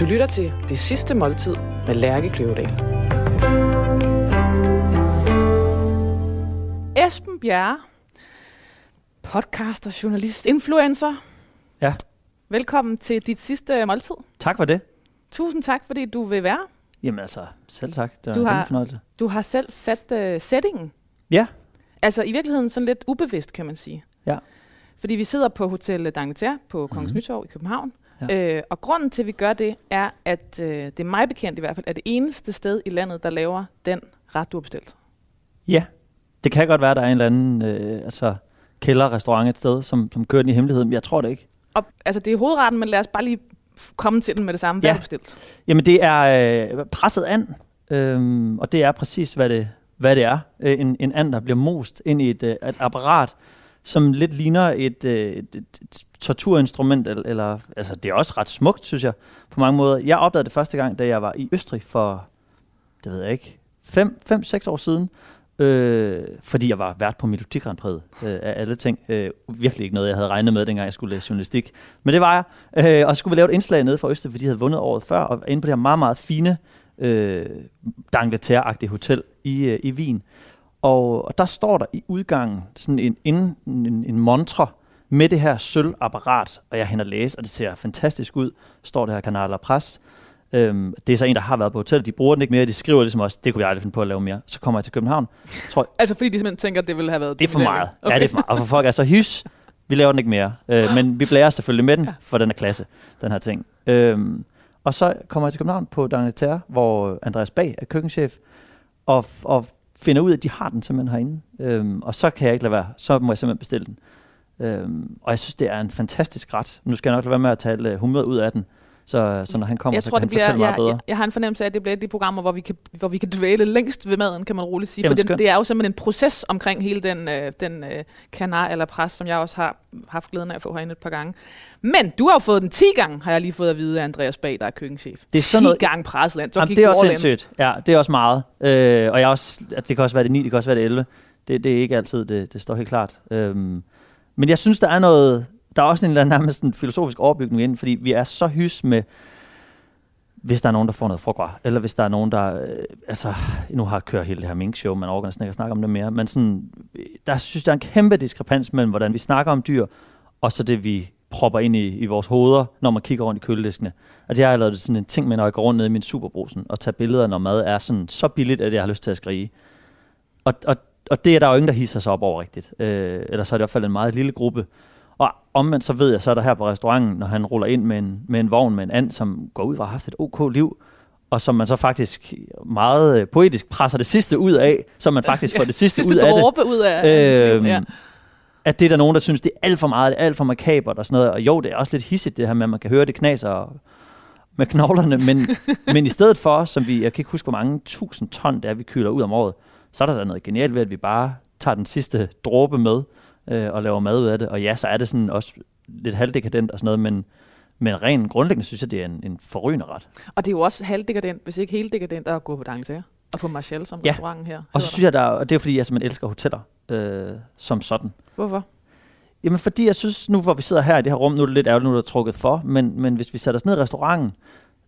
Du lytter til Det Sidste Måltid med Lærke Kløvedal. Esben Bjerre, podcaster, journalist, influencer. Ja. Velkommen til dit sidste måltid. Tak for det. Tusind tak, fordi du vil være. Jamen altså, selv tak. Det Du har- fornøjelse. Du har selv sat uh, settingen. Ja. Altså i virkeligheden sådan lidt ubevidst, kan man sige. Ja. Fordi vi sidder på Hotel D'Angleterre på Kongens Mhm. Nytorv i København. Ja. Øh, og grunden til, at vi gør det, er, at øh, det er mig bekendt i hvert fald, er det eneste sted i landet, der laver den ret, du har bestilt. Ja. Det kan godt være, der er en eller anden øh, altså, kælderrestaurant et sted, som, som kører den i hemmelighed, men jeg tror det ikke. Og, altså det er hovedretten, men lad os bare lige komme til den med det samme. Hvad Ja. har du bestilt? Jamen, det er øh, presset and, øhm, og det er præcis, hvad det, hvad det er. Øh, en, en and, der bliver most ind i et, øh, et apparat, som lidt ligner et, øh, et, et, et torturinstrument, eller, eller altså, det er også ret smukt, synes jeg, på mange måder. Jeg opdagede det første gang, da jeg var i Østrig for, det ved jeg ikke, 5-6 år siden, øh, fordi jeg var vært på Melodi Grand Prix øh, af alle ting. Øh, virkelig ikke noget, jeg havde regnet med, dengang jeg skulle læse journalistik. Men det var jeg. Øh, og så skulle vi lave et indslag nede fra Østrig, fordi de havde vundet året før, og inde på det her meget, meget fine øh, d'Angleterre-agtige hotel i, øh, i Wien. Og, og der står der i udgangen sådan en, en, en, en montre med det her sølvapparat, og jeg hænder læse, og det ser fantastisk ud. Står det her Canal La Presse. Øhm, det er så en, der har været på hotellet. De bruger den ikke mere. De skriver ligesom også, det kunne vi aldrig finde på at lave mere. Så kommer jeg til København. Tror, Altså fordi de simpelthen tænker, at det ville have været... det er for meget. Okay. Ja, det er for meget. Og for folk er så hys, vi laver den ikke mere. Øh, men vi blærer selvfølgelig med den, for den er klasse, den her ting. Øhm, og så kommer jeg til København på D'Angleterre, hvor Andreas Bag er køkkenchef, og, og finder ud af, at de har den simpelthen herinde. Øhm, og så kan jeg ikke lade være. Så må jeg simpelthen bestille den. Øhm, og jeg synes, det er en fantastisk ret. Nu skal jeg nok lade være med at tale humøret ud af den. Så, så når han kommer, jeg så tror, kan han fortælle bliver, meget jeg, bedre. jeg, jeg har en fornemmelse af, at det bliver et af de programmer, hvor vi kan, hvor vi kan dvæle længst ved maden, kan man roligt sige. Jamen, For det, det er jo simpelthen en proces omkring hele den, øh, den øh, kanar eller pres, som jeg også har haft glæden af at få herinde et par gange. Men du har jo fået den 10 gange, har jeg lige fået at vide af Andreas Bag, der er køkkenchef. Det er 10 sådan noget- gange presland. Så Jamen, det er også sindssygt. Ja, det er også meget. Øh, og jeg også, at det kan også være det 9, det kan også være det 11. Det, det er ikke altid, det, det står helt klart. Øhm, men jeg synes, der er noget, der er også en eller anden nærmest en filosofisk overbygning ind, fordi vi er så hys med, hvis der er nogen, der får noget foie eller hvis der er nogen, der, øh, altså, nu har jeg kørt hele det her mink-show, man overgår næsten ikke at snakke om det mere, men sådan, øh, der synes jeg er en kæmpe diskrepans mellem, hvordan vi snakker om dyr, og så det, vi propper ind i, i vores hoveder, når man kigger rundt i kølediskene. Altså jeg har lavet sådan en ting med, når jeg går rundt ned i min superbrusen og tager billeder, når mad er sådan så billigt, at jeg har lyst til at skrige. Og, og, og det er der jo ingen, der hisser sig op over rigtigt. Øh, eller så er det i hvert fald en meget lille gruppe. Og omvendt så ved jeg, så er der her på restauranten, når han ruller ind med en, med en vogn med en and, som går ud og har haft et ok liv, og som man så faktisk meget øh, poetisk presser det sidste ud af, så man faktisk får det sidste, Sidste ud af det. ud af Øhm, ja. At det er der nogen, der synes, det er alt for meget, det er alt for makabert og sådan noget. Og jo, det er også lidt hissigt det her med, at man kan høre det knaser og- med knoglerne, men, men i stedet for, som vi, jeg kan ikke huske, hvor mange tusind ton det er, vi kyler ud om året, så er der da noget genialt ved, at vi bare tager den sidste dråbe med øh, og laver mad ud af det. Og ja, så er det sådan også lidt halvdekadent og sådan noget, men, men rent grundlæggende synes jeg, det er en, en forrygende ret. Og det er jo også halvdekadent, hvis ikke helt dekadent, at gå på D'Angleterre og på Marshall, som Ja. restauranten her. Og så synes jeg, der, og det er fordi, jeg simpelthen elsker hoteller øh, som sådan. Hvorfor? Jamen fordi jeg synes, nu hvor vi sidder her i det her rum, nu er det lidt ærgerligt, nu er der trukket for, men, men hvis vi satte os ned i restauranten,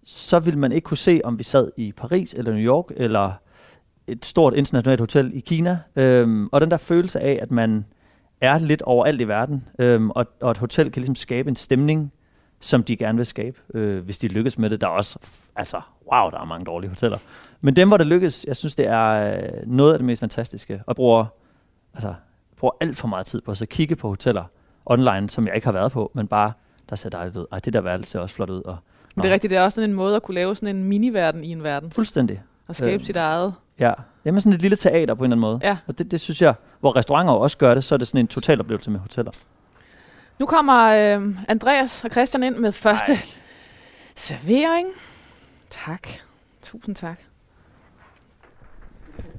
så ville man ikke kunne se, om vi sad i Paris eller New York, eller et stort internationalt hotel i Kina. Øhm, og den der følelse af, at man er lidt overalt i verden, øhm, og, og et hotel kan ligesom skabe en stemning, som de gerne vil skabe, øh, hvis de lykkes med det. Der er også, altså, wow, der er mange dårlige hoteller. Men dem, hvor det lykkes, jeg synes, det er øh, noget af det mest fantastiske. Og bruger, altså, bruger alt for meget tid på at så kigge på hoteller online, som jeg ikke har været på, men bare, der ser dejligt ud. Ej, det der værelse ser også flot ud. Og, Men det er rigtigt, det er også sådan en måde at kunne lave sådan en mini-verden i en verden. Fuldstændig. Og skabe Øhm. sit eget. Ja. Jamen sådan et lille teater på en eller anden måde. Ja. Og det, det synes jeg, hvor restauranter også gør det, så er det sådan en total oplevelse med hoteller. Nu kommer øh, Andreas og Christian ind med første Ej. servering. Tak. Tusind tak.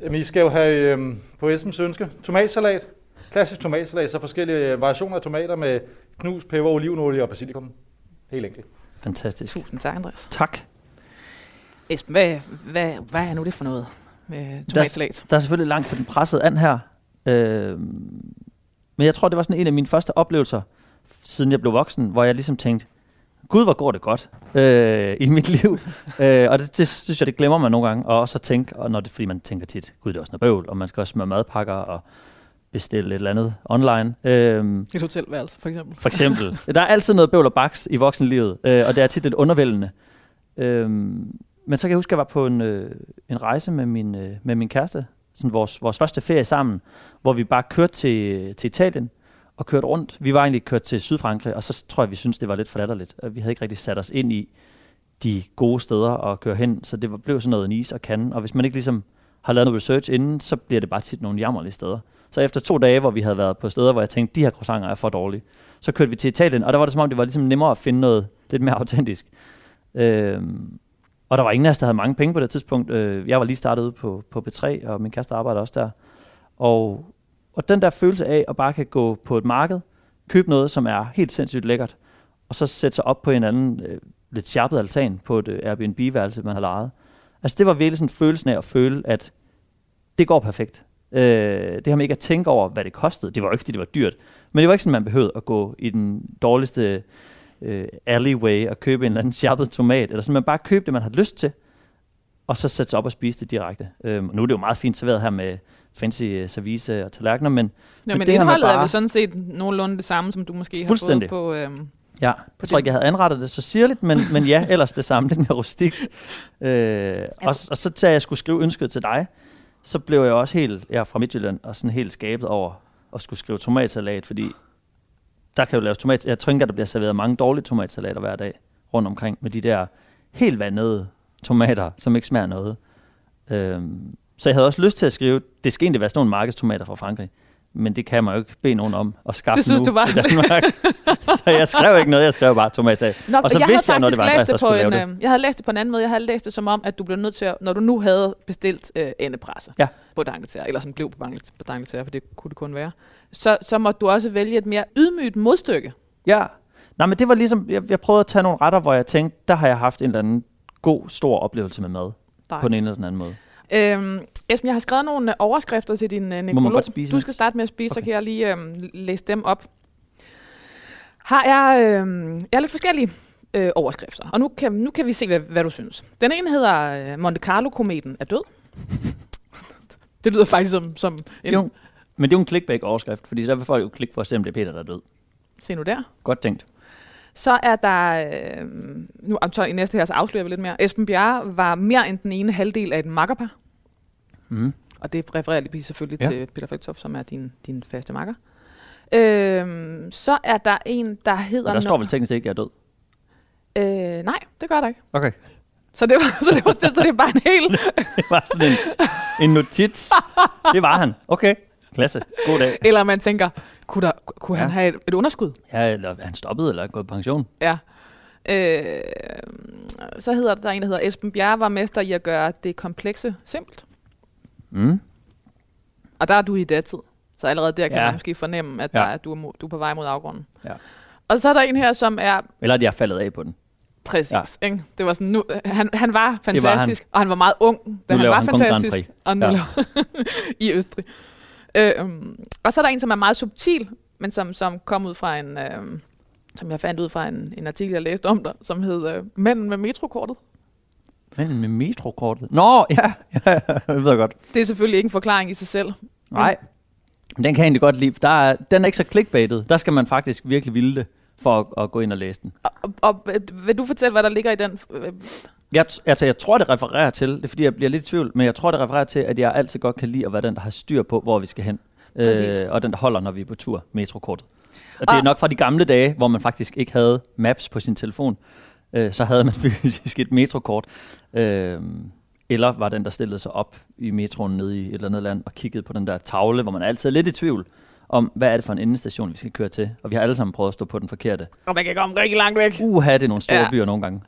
Jamen, I skal jo have øh, på Esbens ønske tomatsalat. Klassisk tomatsalat, så forskellige øh, variationer af tomater med knus, peber, olivenolie og basilikum. Helt enkelt. Fantastisk. Tusind tak, Andreas. Tak. Esben, hvad, hvad, hvad er nu det for noget med tomatsalat? Der er selvfølgelig langt til den pressede and her. Øh, men jeg tror, det var sådan en af mine første oplevelser, siden jeg blev voksen, hvor jeg ligesom tænkte, Gud, hvor går det godt øh, i mit liv. øh, og det, det, synes jeg, det glemmer man nogle gange. Og også at tænke, og når det, fordi man tænker tit, Gud, det er også noget bøvl, og man skal også smøre madpakker og bestille et eller andet online. Øh, Et hotelværelse, for eksempel. for eksempel. der er altid noget bøvl og baks i voksenlivet, øh, og det er tit lidt undervældende. Øh, men så kan jeg huske, at jeg var på en, øh, en rejse med min, øh, med min kæreste, sådan vores, vores første ferie sammen, hvor vi bare kørte til, til Italien og kørte rundt. Vi var egentlig kørt til Sydfrankrig, og så tror jeg, vi synes det var lidt for latterligt. Vi havde ikke rigtig sat os ind i de gode steder at køre hen, så det blev sådan noget Nice og kan. Og hvis man ikke ligesom har lavet noget research inden, så bliver det bare tit nogle jammerlige steder. Så efter to dage, hvor vi havde været på steder, hvor jeg tænkte, de her croissanter er for dårlige, så kørte vi til Italien, og der var det som om, det var ligesom nemmere at finde noget lidt mere autentisk. Øhm, og der var ingen af os, der havde mange penge på det tidspunkt. Øh, jeg var lige startet ude på, på B3, og min kæreste arbejder også der. Og, og den der følelse af at bare kan gå på et marked, købe noget, som er helt sindssygt lækkert, og så sætte sig op på en anden øh, lidt sharpet altan på et øh, Airbnb-værelse, man har lejet. Altså det var virkelig sådan følelsen af at føle, at det går perfekt. Øh, det har man ikke at tænke over, hvad det kostede. Det var jo ikke, fordi det var dyrt. Men det var ikke sådan, man behøvede at gå i den dårligste øh, alleyway og købe en eller anden sharpet tomat. Eller man bare købe det, man har lyst til, og så sætte sig op og spise det direkte. Øh, nu er det jo meget fint serveret her med fancy øh, service og tallerkener, men Ja, Men men, det indholdet er bare- vel sådan set nogenlunde det samme, som du måske har fået på... Øhm, Ja, på jeg tror ikke, jeg havde anrettet det så sirligt, men, men ja, ellers det samme, lidt mere rustikt. Øh, og, og så at jeg skulle skrive ønsket til dig, så blev jeg også helt, jeg er fra Midtjylland, og sådan helt skabet over at skulle skrive tomatsalat, fordi der kan jo laves tomat. Jeg tænker, der bliver serveret mange dårlige tomatsalater hver dag rundt omkring, med de der helt vandede tomater, som ikke smager noget. Øhm, så jeg havde også lyst til at skrive, det skal egentlig være sådan nogle markedstomater fra Frankrig, men det kan man jo ikke bede nogen om at skaffe Det synes nu du i Danmark. så jeg skrev ikke noget, jeg skrev bare tomatsalat. Nå, Og så jeg vidste jeg, når det faktisk var læst det på en, øh, Jeg havde læst det på en anden måde. Jeg havde læst det som om, at du blev nødt til at, når du nu havde bestilt øh, endepresse Ja. på D'Angleterre, eller som blev på på D'Angleterre, for det kunne det kun være, så, så måtte du også vælge et mere ydmygt modstykke. Ja, nej, men det var ligesom, jeg, jeg prøvede at tage nogle retter, hvor jeg tænkte, der har jeg haft en eller anden god, stor oplevelse med mad, på den ene eller den anden måde. Øhm, Esben, jeg har skrevet nogle øh, overskrifter til din øh, nekrolog. du skal starte med at spise, okay. så kan jeg lige øh, læse dem op. Har jeg, øh, jeg har lidt forskellige øh, overskrifter, og nu kan, nu kan vi se, hvad, hvad du synes. Den ene hedder øh, Monte Carlo-kometen er død. det lyder faktisk som, som er en... jo, men det er jo en clickbait-overskrift, fordi så vil folk jo klikke for at se, om det er Peter, der er død. Se nu der. Godt tænkt. Så er der, øh, nu så i næste her, så afslører vi lidt mere. Esben Bjerre var mere end den ene halvdel af et makkerpar. Mm. Og det refererer lige selvfølgelig Ja. til Peter Falktoft, som er din, din faste makker. Øhm, så er der en, der hedder... Og der står vel teknisk ikke, at jeg er død. Øh, nej, det gør der ikke. Okay. Så det, var, så, det var, så det er bare en hel... Det var sådan en, en notits. Det var han. Okay. Klasse. God dag. Eller man tænker, kunne, der, kunne han Ja. have et, et underskud? Ja, eller er han stoppet, eller er gået på pension? Ja. Øh, så hedder der en, der hedder Esben Bjerre var mester i at gøre det komplekse simpelt. Mm. Og der er du i datid. Så allerede der kan Ja. man måske fornemme, at Ja. der er, du, er, du er på vej mod afgrunden. Ja. Og så er der en her, som er Eller at jeg er faldet af på den. Præcis. Ja. Ikke? Det var sådan, nu, han, han var fantastisk, var han. og han var meget ung, da Nu han var han fantastisk. Og nu Ja. i Østrig. Øhm, og så er der en, som er meget subtil, men som, som kom ud fra en, øhm, som jeg fandt ud fra en, en artikel, jeg læste om dig, som hed øh, Manden med metrokortet. Men med metrokortet. Nå, ja, ja, jeg ved godt. Det er selvfølgelig ikke en forklaring i sig selv. Nej, men den kan jeg egentlig godt lide. Der er, den er ikke så clickbaitet. Der skal man faktisk virkelig ville det, for at, at gå ind og læse den. Og, og, og vil du fortælle, hvad der ligger i den? Jeg, altså, jeg tror, det refererer til, det er fordi, jeg bliver lidt i tvivl, men jeg tror, det refererer til, at jeg altid godt kan lide at være den, der har styr på, hvor vi skal hen. Præcis. Øh, og den, der holder, når vi er på tur, metrokortet. Og det er Og- nok fra de gamle dage, hvor man faktisk ikke havde maps på sin telefon. Øh, så havde man fysisk et metrokort. Øh, eller var den, der stillede sig op i metroen nede i et eller andet land og kiggede på den der tavle, hvor man altid er lidt i tvivl om, hvad er det for en endestation, vi skal køre til. Og vi har alle sammen prøvet at stå på den forkerte. og man kan komme rigtig langt væk. Uha, det er nogle store ja. Byer nogle gange.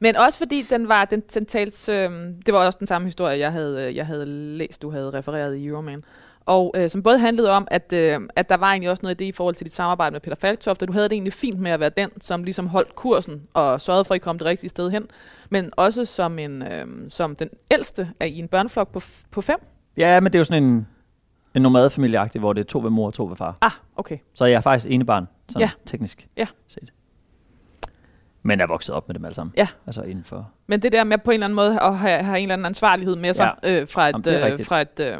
Men også fordi den var, den, den tals, øh, det var også den samme historie, jeg havde, øh, jeg havde læst, du havde refereret i Euroman. Og øh, som både handlede om, at, øh, at der var egentlig også noget af det i forhold til dit samarbejde med Peter Falktoft, og du havde det egentlig fint med at være den, som ligesom holdt kursen og sørgede for, at I kom det rigtige sted hen. Men også som, en, øh, som den ældste af i en børneflok på, på fem. Ja, men det er jo sådan en, en nomadefamilieagtig, hvor det er to ved mor og to ved far. Ah, okay. Så jeg er faktisk ene barn, sådan Ja. teknisk Ja. set. Men er vokset op med dem alle sammen. Ja. Altså inden for... Men det der med på en eller anden måde at have, have en eller anden ansvarlighed med sig ja. øh, fra, et, Jamen, øh, fra, et, øh,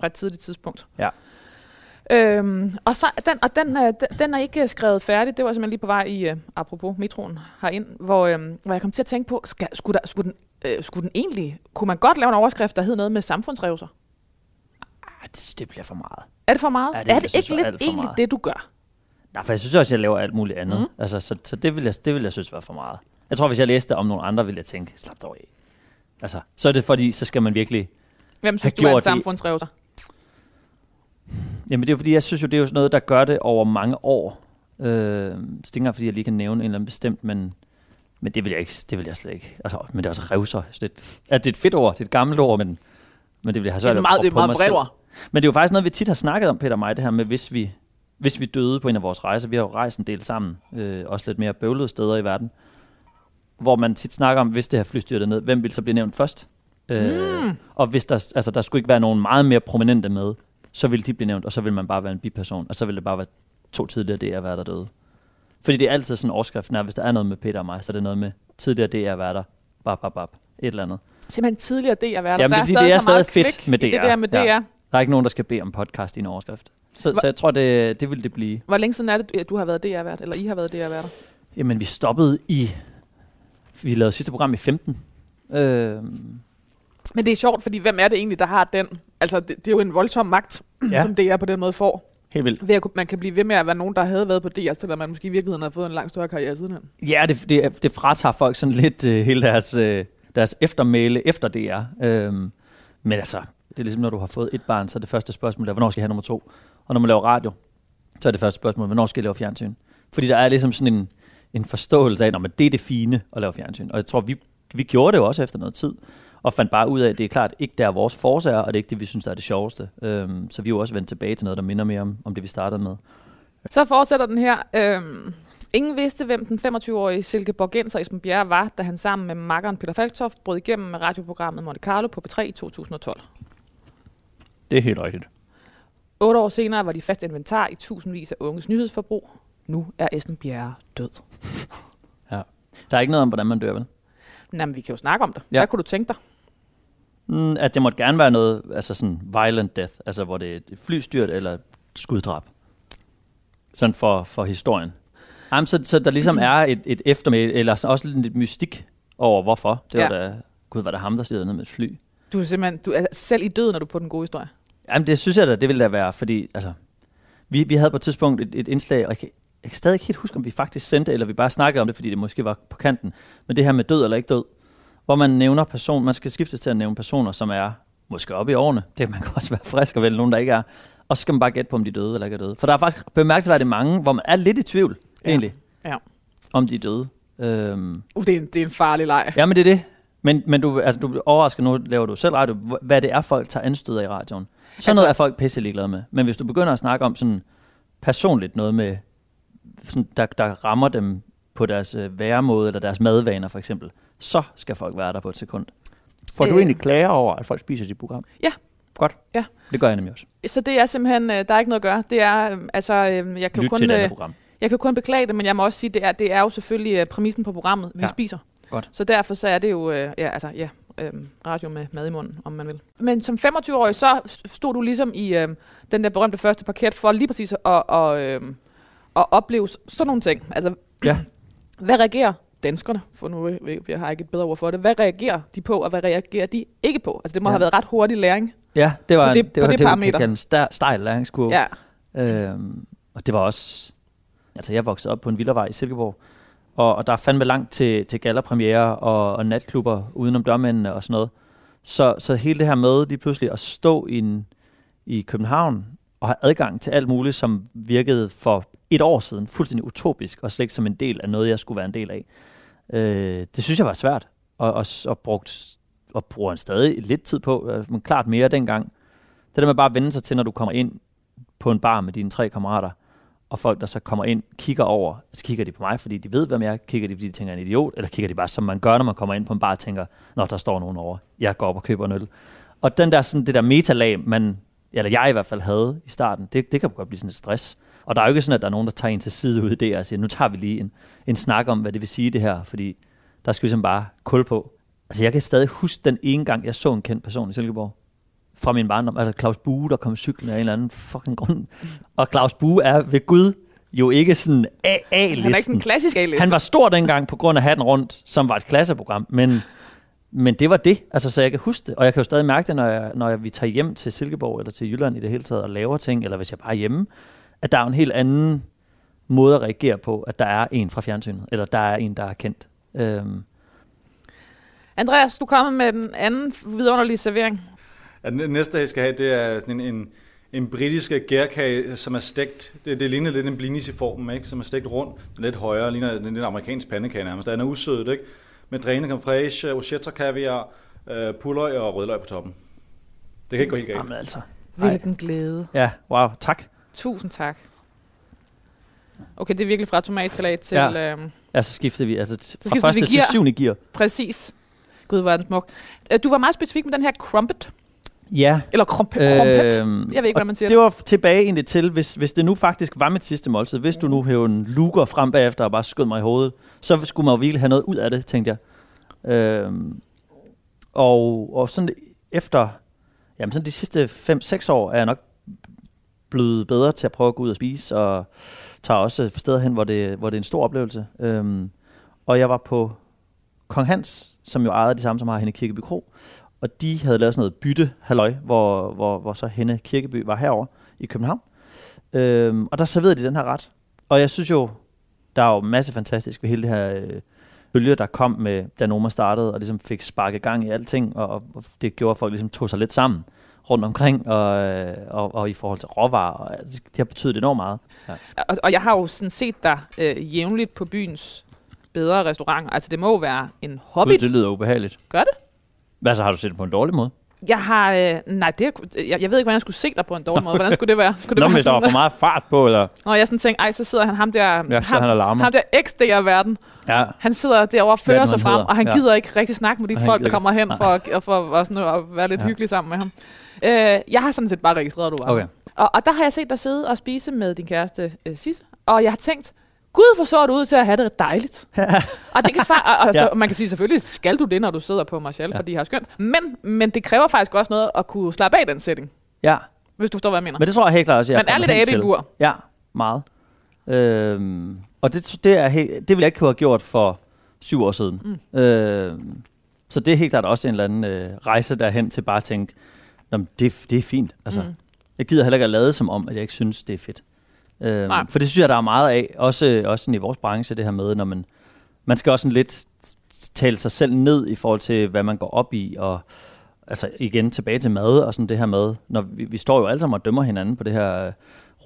fra et tidligt tidspunkt. Ja. Øhm, og så, den, og den, øh, den, den er ikke skrevet færdig. Det var simpelthen lige på vej i, øh, apropos metroen herind, hvor, øh, hvor jeg kom til at tænke på, skal, skulle, der, skulle, den, øh, skulle den egentlig, kunne man godt lave en overskrift, der hed noget med samfundsrevser? Ah, det, bliver for meget. Er det for meget? Ja, det er det ikke lidt egentlig meget. det, du gør? Nej, for jeg synes også, jeg laver alt muligt andet. Mm. Altså, så, så det, vil jeg, det vil jeg synes var for meget. Jeg tror, hvis jeg læste om nogle andre, ville jeg tænke, slap dog af. Altså, så er det fordi, så skal man virkelig... Hvem synes du er en samfundsrevser? Jamen det er fordi, jeg synes jo, det er jo sådan noget, der gør det over mange år. Øh, så det er ikke engang, fordi jeg lige kan nævne en eller anden bestemt, men, men det vil jeg ikke, det vil jeg slet ikke. Altså, men det er også revser. Så det, ja, det er et fedt ord, det er et gammelt ord, men, men det vil jeg have Det er svært meget, det er meget bredt ord. Men det er jo faktisk noget, vi tit har snakket om, Peter og mig, det her med, hvis vi, hvis vi døde på en af vores rejser. Vi har jo rejst en del sammen, øh, også lidt mere bøvlede steder i verden, hvor man tit snakker om, hvis det her fly styrter ned, hvem vil så blive nævnt først? Øh, Mm. og hvis der, altså, der skulle ikke være nogen meget mere prominente med, så ville de blive nævnt, og så vil man bare være en biperson, og så vil det bare være to tidligere DR der døde. Fordi det er altid sådan overskriften er, hvis der er noget med Peter og mig, så er det noget med tidligere DR der bap, bap, bap, et eller andet. Simpelthen tidligere DR værter. Jamen, der er fordi, det er så meget stadig fedt med i Det DR. der med DR. Ja. Der er ikke nogen, der skal bede om podcast i en overskrift. Så, så jeg tror, det, det vil det blive. Hvor længe siden er det, at du har været DR-vært, eller I har været DR-værter? Jamen, vi stoppede i... Vi lavede sidste program i 15. Øh, Men det er sjovt, fordi hvem er det egentlig, der har den? Altså, det, det er jo en voldsom magt, ja. Som DR på den måde får. helt vildt. Ved at, man kan blive ved med at være nogen, der havde været på DR, selvom man måske i virkeligheden har fået en langt større karriere sidenhen. Ja, det, det, det fratager folk sådan lidt øh, hele deres, øh, deres eftermæle efter DR. Øhm, men altså, det er ligesom, når du har fået et barn, så er det første spørgsmål, der, hvornår skal jeg have nummer to? Og når man laver radio, så er det første spørgsmål, hvornår skal jeg lave fjernsyn? Fordi der er ligesom sådan en, en forståelse af, at det er det fine at lave fjernsyn. Og jeg tror, vi, vi gjorde det jo også efter noget tid, og fandt bare ud af, at det er klart ikke der vores force er, og det er ikke det, vi synes, der er det sjoveste. Øhm, så vi er jo også vendt tilbage til noget, der minder mere om, om det, vi startede med. Så fortsætter den her. Øhm, ingen vidste, hvem den 25-årige Silkeborgenser Esben Bjerre var, da han sammen med makkeren Peter Falktoft brød igennem med radioprogrammet Monte Carlo på P3 i 2012. Det er helt rigtigt. Otte år senere var de fast inventar i tusindvis af unges nyhedsforbrug. Nu er Esben Bjerre død. Der er ikke noget om, hvordan man dør, vel? Men jamen, vi kan jo snakke om det. Ja. Hvad kunne du tænke dig? Mm, at det måtte gerne være noget, altså sådan violent death, altså hvor det er et flystyrt eller skuddrab. Sådan for, for historien. Jamen, så, så der ligesom er et, et eftermæl, eller så også lidt mystik over hvorfor. Det var Ja. da, gud, var det ham, der styrede ned med et fly? Du er simpelthen du er selv i døden, når du på den gode historie. Jamen, det synes jeg da, det ville da være, fordi altså, vi, vi havde på et tidspunkt et, et indslag, og jeg kan, jeg kan stadig ikke helt huske, om vi faktisk sendte, eller vi bare snakkede om det, fordi det måske var på kanten. Men det her med død eller ikke død, hvor man nævner person, man skal skiftes til at nævne personer, som er måske oppe i årene. Det man kan også være frisk og vel nogen, der ikke er. Og så skal man bare gætte på, om de er døde eller ikke er døde. For der er faktisk bemærkelsesværdigt mange, hvor man er lidt i tvivl, Ja. egentlig, Ja. om de er døde. Øhm, Uh, det, er en, det er en farlig leg. ja, men det er det. Men, men du, altså, du bliver overrasket, nu laver du selv radio, hv- hvad det er, folk tager anstød af i radioen. Sådan Altså- noget er folk pisse ligeglade med. Men hvis du begynder at snakke om sådan personligt noget med, sådan, der, der rammer dem på deres øh, væremåde, eller deres madvaner for eksempel, så skal folk være der på et sekund. Får Øh. du egentlig klager over, at folk spiser dit program? Ja. Godt. Ja. Det gør jeg nemlig også. Så det er simpelthen, øh, der er ikke noget at gøre. Det er, øh, altså, øh, jeg kan jo Lyt kun, til det øh, program. Jeg kan kun beklage det, men jeg må også sige, det er, det er jo selvfølgelig øh, præmissen på programmet, vi ja. Ja. spiser. Godt. Så derfor så er det jo øh, ja, altså, ja, øh, radio med mad i munden, om man vil. Men som 25-årig, så stod du ligesom i øh, den der berømte første parket for lige præcis at, at, øh, at opleve sådan nogle ting. Altså, Ja. hvad reagerer danskerne, for nu øh, jeg har ikke et bedre ord for det, hvad reagerer de på, og hvad reagerer de ikke på? Altså det må ja. Have været ret hurtig læring. Ja, det var På det- det, på var det det, parameter. kalde en stejl læringskurve. Ja. Øhm, og det var også... Altså, jeg voksede op på en villavej i Silkeborg, og, og der er fandme langt til, til gallerpremiere og, og natklubber udenom dørmændene og sådan noget. Så, så hele det her med lige pludselig at stå i, en, i København og have adgang til alt muligt, som virkede for et år siden fuldstændig utopisk, og slet ikke som en del af noget, jeg skulle være en del af. Øh, det synes jeg var svært, og, og, og, brugt, og bruger en stadig lidt tid på, øh, men klart mere dengang. Det der med bare at vende sig til, når du kommer ind på en bar med dine tre kammerater, og folk, der så kommer ind, kigger over, så kigger de på mig, fordi de ved, hvem jeg er, kigger de, fordi de tænker, jeg er en idiot, eller kigger de bare, som man gør, når man kommer ind på en bar, og tænker, nå, der står nogen over, jeg går op og køber en øl. Og den der, sådan, det der metalag, man, eller jeg i hvert fald havde i starten, det, det kan godt blive sådan et stress. Og der er jo ikke sådan, at der er nogen, der tager en til side ud i det og siger, nu tager vi lige en, en snak om, hvad det vil sige det her, fordi der skal vi simpelthen bare kul på. Altså jeg kan stadig huske den ene gang, jeg så en kendt person i Silkeborg fra min barndom. Altså Claus Bue, der kom cyklen af en eller anden fucking grund. Og Claus Bue er ved Gud jo ikke sådan A-listen. Han er ikke en klassisk A-liste. Han var stor dengang på grund af Hatten Rundt, som var et klasseprogram, men, men det var det, altså, så jeg kan huske det. Og jeg kan jo stadig mærke det, når, jeg, når jeg, vi tager hjem til Silkeborg eller til Jylland i det hele taget og laver ting, eller hvis jeg bare er hjemme, at der er en helt anden måde at reagere på, at der er en fra fjernsynet, eller der er en, der er kendt. Øhm, Andreas, du kommer med den anden vidunderlige servering. Den næste, jeg skal have, det er sådan en, en, en britisk gærkage, som er stegt. Det, det ligner lidt en blinis i formen, ikke? som er stegt rundt. Den er lidt højere, ligner den en amerikansk pandekage nærmest. Den er usødet, ikke? Med dræne creme fraiche, auchetta kaviar, øh, purløg og rødløg på toppen. Det kan ikke gå helt galt. jamen altså. Hvilken glæde. Ja, wow, tak. Tusind tak. Okay, det er virkelig fra tomatsalat til... Ja. Ja. Øhm, Ja, så skifter vi altså t- fra skifter første vi til syvende gear. præcis. Gud, hvor er den smuk. Øh, Du var meget specifik med den her crumpet. Ja, Eller crumpet. crumpet. Øhm, Jeg ved ikke, hvordan man siger det var tilbage egentlig til, hvis, hvis det nu faktisk var mit sidste måltid, hvis du nu hævde en luger frem bagefter og bare skød mig i hovedet, så skulle man jo virkelig have noget ud af det, tænkte jeg. Øhm, og, og sådan efter, jamen sådan de sidste 5-6 år er jeg nok blevet bedre til at prøve at gå ud og spise, og tager også steder hen, hvor det, hvor det er en stor oplevelse. Øhm, og jeg var på Kong Hans, som jo ejede det samme som har Henne Kirkeby Kro, og de havde lavet sådan noget bytte halløj, hvor, hvor, hvor så Henne Kirkeby var herover i København. Øhm, og der serverede de den her ret. Og jeg synes jo, der er jo masse fantastisk ved hele det her øh, bølge, der kom med, da Noma startede, og ligesom fik sparket gang i alting, og, og det gjorde, at folk ligesom tog sig lidt sammen rundt omkring, og, øh, og, og i forhold til råvarer, og det, det har betydet enormt meget. Og, og jeg har jo sådan set dig øh, jævnligt på byens bedre restauranter. Altså, det må jo være en hobby. Det lyder ubehageligt. Gør det? Hvad så, har du set det på en dårlig måde? Jeg har... Øh, nej, det, jeg, jeg ved ikke, hvordan jeg skulle se dig på en dårlig måde. Hvordan skulle det være? Skulle det Nå, være men der var for meget fart på, eller? Når jeg sådan tænkte, ej, så sidder han ham der... Ja, ham, han alarmer. ham der XDR-verden. Ja, Han sidder derovre og er fører sig frem, hedder? og han Ja. gider ikke rigtig snakke med de Og folk, der kommer hen for, at- for at, sådan, at være lidt Ja. hyggelig sammen med ham. Øh, jeg har sådan set bare registreret, at du var okay. Og, og der har jeg set dig sidde og spise med din kæreste øh, Sisse, og jeg har tænkt, Gud, hvor så du ud til at have det dejligt. og det kan fa- og, og, så, Ja. man kan sige, selvfølgelig skal du det, når du sidder på Marshall, Ja. fordi jeg har skønt. Men, men det kræver faktisk også noget at kunne slappe af den setting, Ja, hvis du forstår, hvad jeg mener. men det tror jeg helt klart også, jeg Man er lidt abe i bur. Ja, meget. Øhm, og det, det, er helt, det ville jeg ikke kunne have gjort for syv år siden. Mm. Øhm, så det er helt klart også en eller anden øh, rejse derhen til bare at tænke, det, det er fint. Altså. Mm. Jeg gider heller ikke at lade som om, at jeg ikke synes, det er fedt. Øhm, Nej. for det synes jeg, der er meget af, også, også sådan i vores branche, det her med, når man, man skal også sådan lidt tale sig selv ned i forhold til, hvad man går op i, og altså igen tilbage til mad og sådan det her med, når vi, vi står jo alle sammen og dømmer hinanden på det her øh,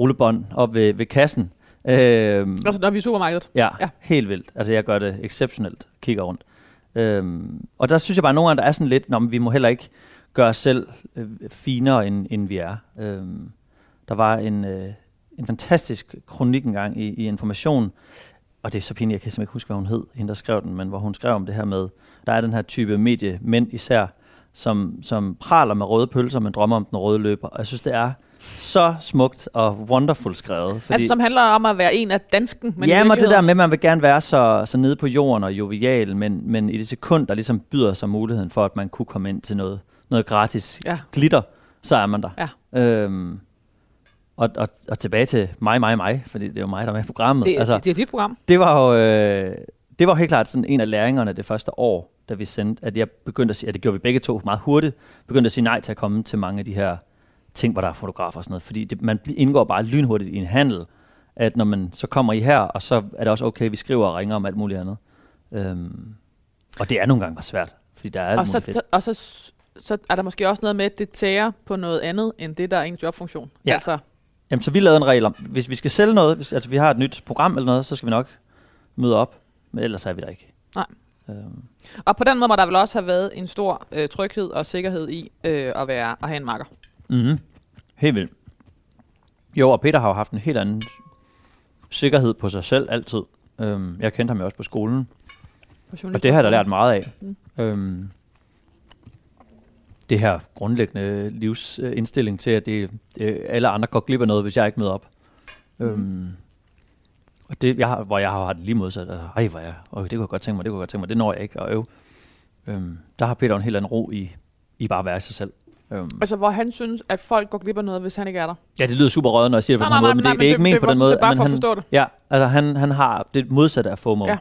rullebånd op ved, ved kassen. Øhm, Altså, når vi er i supermarkedet. ja, ja. ja, helt vildt. Altså jeg gør det exceptionelt, kigger rundt. Øhm, og der synes jeg bare, at nogle gange, der er sådan lidt, når vi må heller ikke gøre os selv øh, finere, end, end vi er. Øhm, der var en, øh, en fantastisk kronik engang i, i Information, og det er så pinligt, jeg kan simpelthen ikke huske, hvad hun hed, hende der skrev den, men hvor hun skrev om det her med, der er den her type mediemænd især, som, som praler med røde pølser, men drømmer om den røde løber. Og jeg synes, det er så smukt og wonderful skrevet. Fordi... Altså, som handler om at være en af dansken. Men ja, men det der med, at man vil gerne være så, så nede på jorden og jovial, men, men i det sekund, der ligesom byder sig muligheden for, at man kunne komme ind til noget, noget gratis Ja. glitter, så er man der. Ja. Øhm, og, og, og tilbage til mig, mig, mig, fordi det er jo mig, der er med i programmet. Det, altså, det, det er dit program. det var jo øh, det var helt klart sådan en af læringerne det første år, da vi sendte, at jeg begyndte at sige, at det gjorde vi begge to meget hurtigt, begyndte at sige nej til at komme til mange af de her ting, hvor der er fotografer og sådan noget, fordi det, man indgår bare lynhurtigt i en handel, at når man så kommer I her, og så er det også okay, vi skriver og ringer om alt muligt andet. Øhm, og det er nogle gange bare svært, fordi der er alt Og, så, fedt. og så, så er der måske også noget med, at det tager på noget andet, end det, der er ens jobfunktion. Ja. Altså, Jamen, så vi lavede en regel om, hvis vi skal sælge noget, hvis, altså vi har et nyt program eller noget, så skal vi nok møde op, men ellers er vi der ikke. Nej. Øhm, og på den måde må der vel også have været en stor øh, tryghed og sikkerhed i øh, at, være, at have en makker. Mm-hmm. Helt vildt. Jo, og Peter har jo haft en helt anden sikkerhed på sig selv altid. Øhm, jeg kendte ham jo også på skolen, og det har jeg da lært meget af. Mm. Øhm, det her grundlæggende livsindstilling til, at det, øh, alle andre går glip af noget, hvis jeg ikke møder op. Mm. Øhm, og det, jeg hvor jeg har haft lige modsat. Altså, ej, hvor jeg, okay, det kunne jeg godt tænke mig, det kunne jeg godt tænke mig. Det når jeg ikke at øve. Øhm, der har Peter en helt anden ro i, i bare at være sig selv. Øhm. Altså, hvor han synes, at folk går glip af noget, hvis han ikke er der. Ja, det lyder super røget, når jeg siger det på Nej, den nej, måde, men nej, det, er ikke ment på den måde. bare for at forstå det. Ja, altså han, han har det modsatte af FOMO. Ja.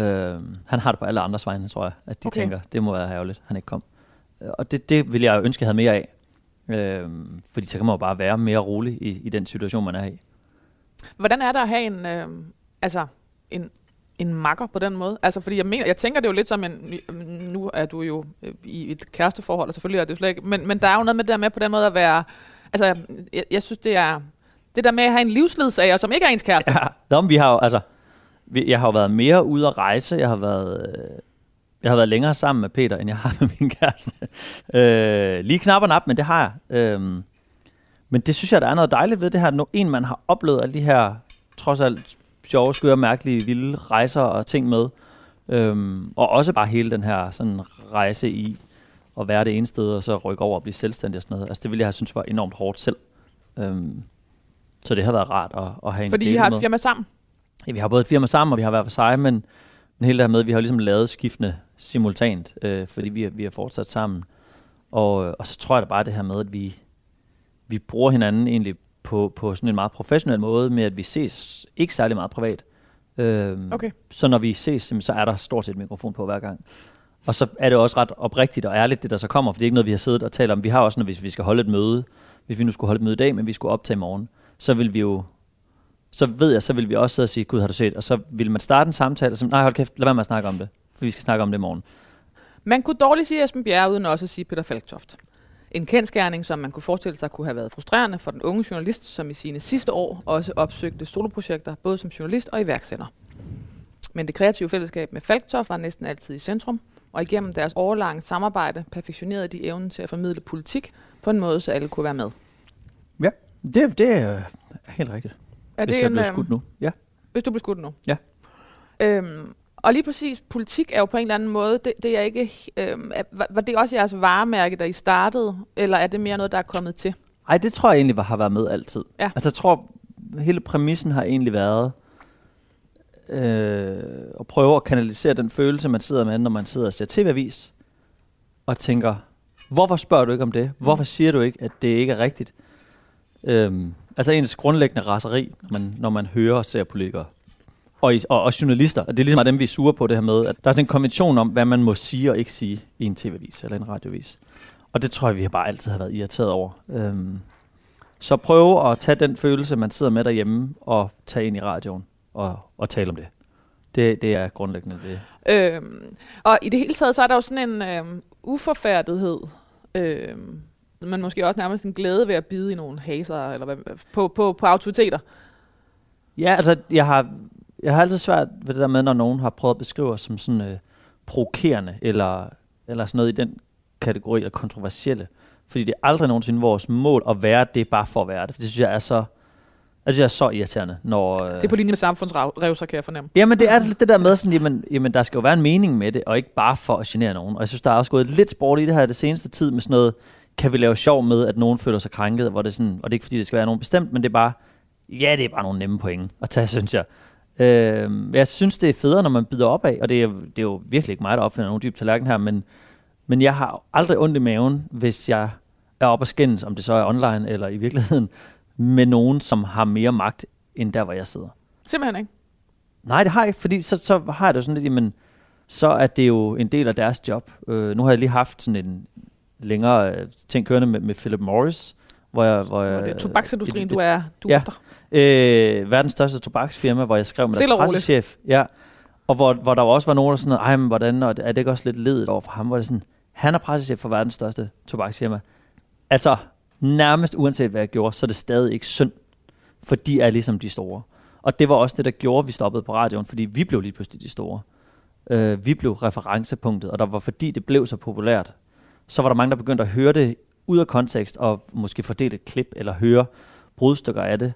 Øhm, han har det på alle andres vegne, tror jeg, at de okay. tænker, det må være ærgerligt, han ikke kom. Øh, Og det, det vil jeg ønske, jeg havde mere af. Øhm, fordi så kan man jo bare være mere rolig i, i den situation, man er i. Hvordan er det at have en, øh, altså, en, en makker på den måde? Altså, fordi jeg, mener, jeg tænker det jo lidt som en, nu er du jo øh, i et kæresteforhold, og selvfølgelig er det jo slet ikke, men, men der er jo noget med det der med på den måde at være, altså, jeg, jeg synes, det er, det der med at have en livsledsager, som ikke er ens kæreste. Ja, Nå, vi har jo, altså, vi, jeg har jo været mere ude at rejse. Jeg har været, øh, jeg har været længere sammen med Peter, end jeg har med min kæreste. Øh, lige knap og nap, men det har jeg. Øhm, men det synes jeg, der er noget dejligt ved det her. Når en, man har oplevet alle de her, trods alt sjove, skøre, mærkelige, vilde rejser og ting med. Øhm, og også bare hele den her sådan, rejse i at være det ene sted, og så rykke over og blive selvstændig og sådan noget. Altså det ville jeg have synes var enormt hårdt selv. Øhm, så det har været rart at, at have en Fordi I har et firma sammen. Ja, vi har både et firma sammen, og vi har været for sig, men, men hele det her med, vi har ligesom lavet skiftende simultant, øh, fordi vi, vi er fortsat sammen. Og, øh, og så tror jeg da bare det her med, at vi, vi bruger hinanden egentlig på, på sådan en meget professionel måde, med at vi ses ikke særlig meget privat. Øh, Okay. Så når vi ses, så er der stort set mikrofon på hver gang. Og så er det også ret oprigtigt og ærligt, det der så kommer, for det er ikke noget, vi har siddet og talt om. Vi har også, når vi, vi skal holde et møde, hvis vi nu skulle holde et møde i dag, men vi skulle optage i morgen, så vil vi jo så ved jeg, så vil vi også sidde og sige, gud har du set, og så vil man starte en samtale, og så, nej hold kæft, lad være med at snakke om det, for vi skal snakke om det i morgen. Man kunne dårligt sige Esben Bjerre, uden også at sige Peter Falktoft. En kendskærning, som man kunne forestille sig kunne have været frustrerende for den unge journalist, som i sine sidste år også opsøgte soloprojekter, både som journalist og iværksætter. Men det kreative fællesskab med Falktoft var næsten altid i centrum, og igennem deres årlange samarbejde perfektionerede de evnen til at formidle politik på en måde, så alle kunne være med. Ja, det, det er helt rigtigt, Er hvis jeg bliver øhm, skudt nu. Ja. Hvis du bliver skudt nu? Ja. Øhm, og lige præcis, politik er jo på en eller anden måde, det, det er ikke, er- var, det også jeres varemærke, da I startede, eller er det mere noget, der er kommet til? Ej, det tror jeg egentlig var- har været med altid. Ja. Altså jeg tror, hele præmissen har egentlig været øh, at prøve at kanalisere den følelse, man sidder med, når man sidder og ser tv-avis, og tænker, hvorfor spørger du ikke om det? Hvorfor siger du ikke, at det ikke er rigtigt? Øhm, altså ens grundlæggende raseri, når man, når man hører og ser politikere. Og, og også journalister. Og det er ligesom dem, vi er sure på det her med, at der er sådan en konvention om, hvad man må sige og ikke sige i en tv-avis eller en radiovis. Og det tror jeg, vi har bare altid har været irriteret over. Øhm, så prøve at tage den følelse, man sidder med derhjemme, og tage ind i radioen og, og tale om det. Det, det er grundlæggende det. Øhm, og i det hele taget, så er der jo sådan en øhm, uforfærdighed, øhm, men måske også nærmest en glæde ved at bide i nogle haser, eller hvad, på, på, på autoriteter. Ja, altså, jeg har, jeg har altid svært ved det der med, når nogen har prøvet at beskrive os som sådan øh, provokerende, eller, eller sådan noget i den kategori, eller kontroversielle. Fordi det er aldrig nogensinde vores mål at være det, bare for at være det. For det synes jeg er så, jeg synes, jeg er så irriterende, når... Øh, Det er på linje med samfundsrevser, kan jeg fornemme. Jamen, det er altså lidt det der med sådan, jamen, jamen, der skal jo være en mening med det, og ikke bare for at genere nogen. Og jeg synes, der er også gået lidt sport i det her det seneste tid med sådan noget, kan vi lave sjov med, at nogen føler sig krænket, hvor det er sådan, og det er ikke fordi, det skal være nogen bestemt, men det er bare, ja, det er bare nogle nemme point at tage, synes jeg. Øh, jeg synes, det er federe, når man bider op af, og det er, det er jo virkelig ikke mig, der opfinder nogen dyb tallerken her, men, men jeg har aldrig ondt i maven, hvis jeg er oppe og skændes, om det så er online eller i virkeligheden, med nogen, som har mere magt, end der, hvor jeg sidder. Simpelthen ikke. Nej, det har jeg ikke, fordi så, så har jeg det jo sådan lidt, jamen, så er det jo en del af deres job. Øh, nu har jeg lige haft sådan en længere øh, ting kørende med, med Philip Morris, hvor jeg... Hvor jeg Og det er tobaksindustrien, du er, du ja. efter. Øh, verdens største tobaksfirma, hvor jeg skrev med deres pressechef. Ja, og hvor, hvor der også var nogen, der sådan, ej, men hvordan, og er det ikke også lidt ledet over for ham, hvor det sådan, han er pressechef for verdens største tobaksfirma. Altså, nærmest uanset hvad jeg gjorde, så er det stadig ikke synd, for de er ligesom de store. Og det var også det, der gjorde, at vi stoppede på radioen, fordi vi blev lige pludselig de store. Øh, vi blev referencepunktet, og der var fordi det blev så populært, så var der mange, der begyndte at høre det ud af kontekst, og måske fordele et klip, eller høre brudstykker af det.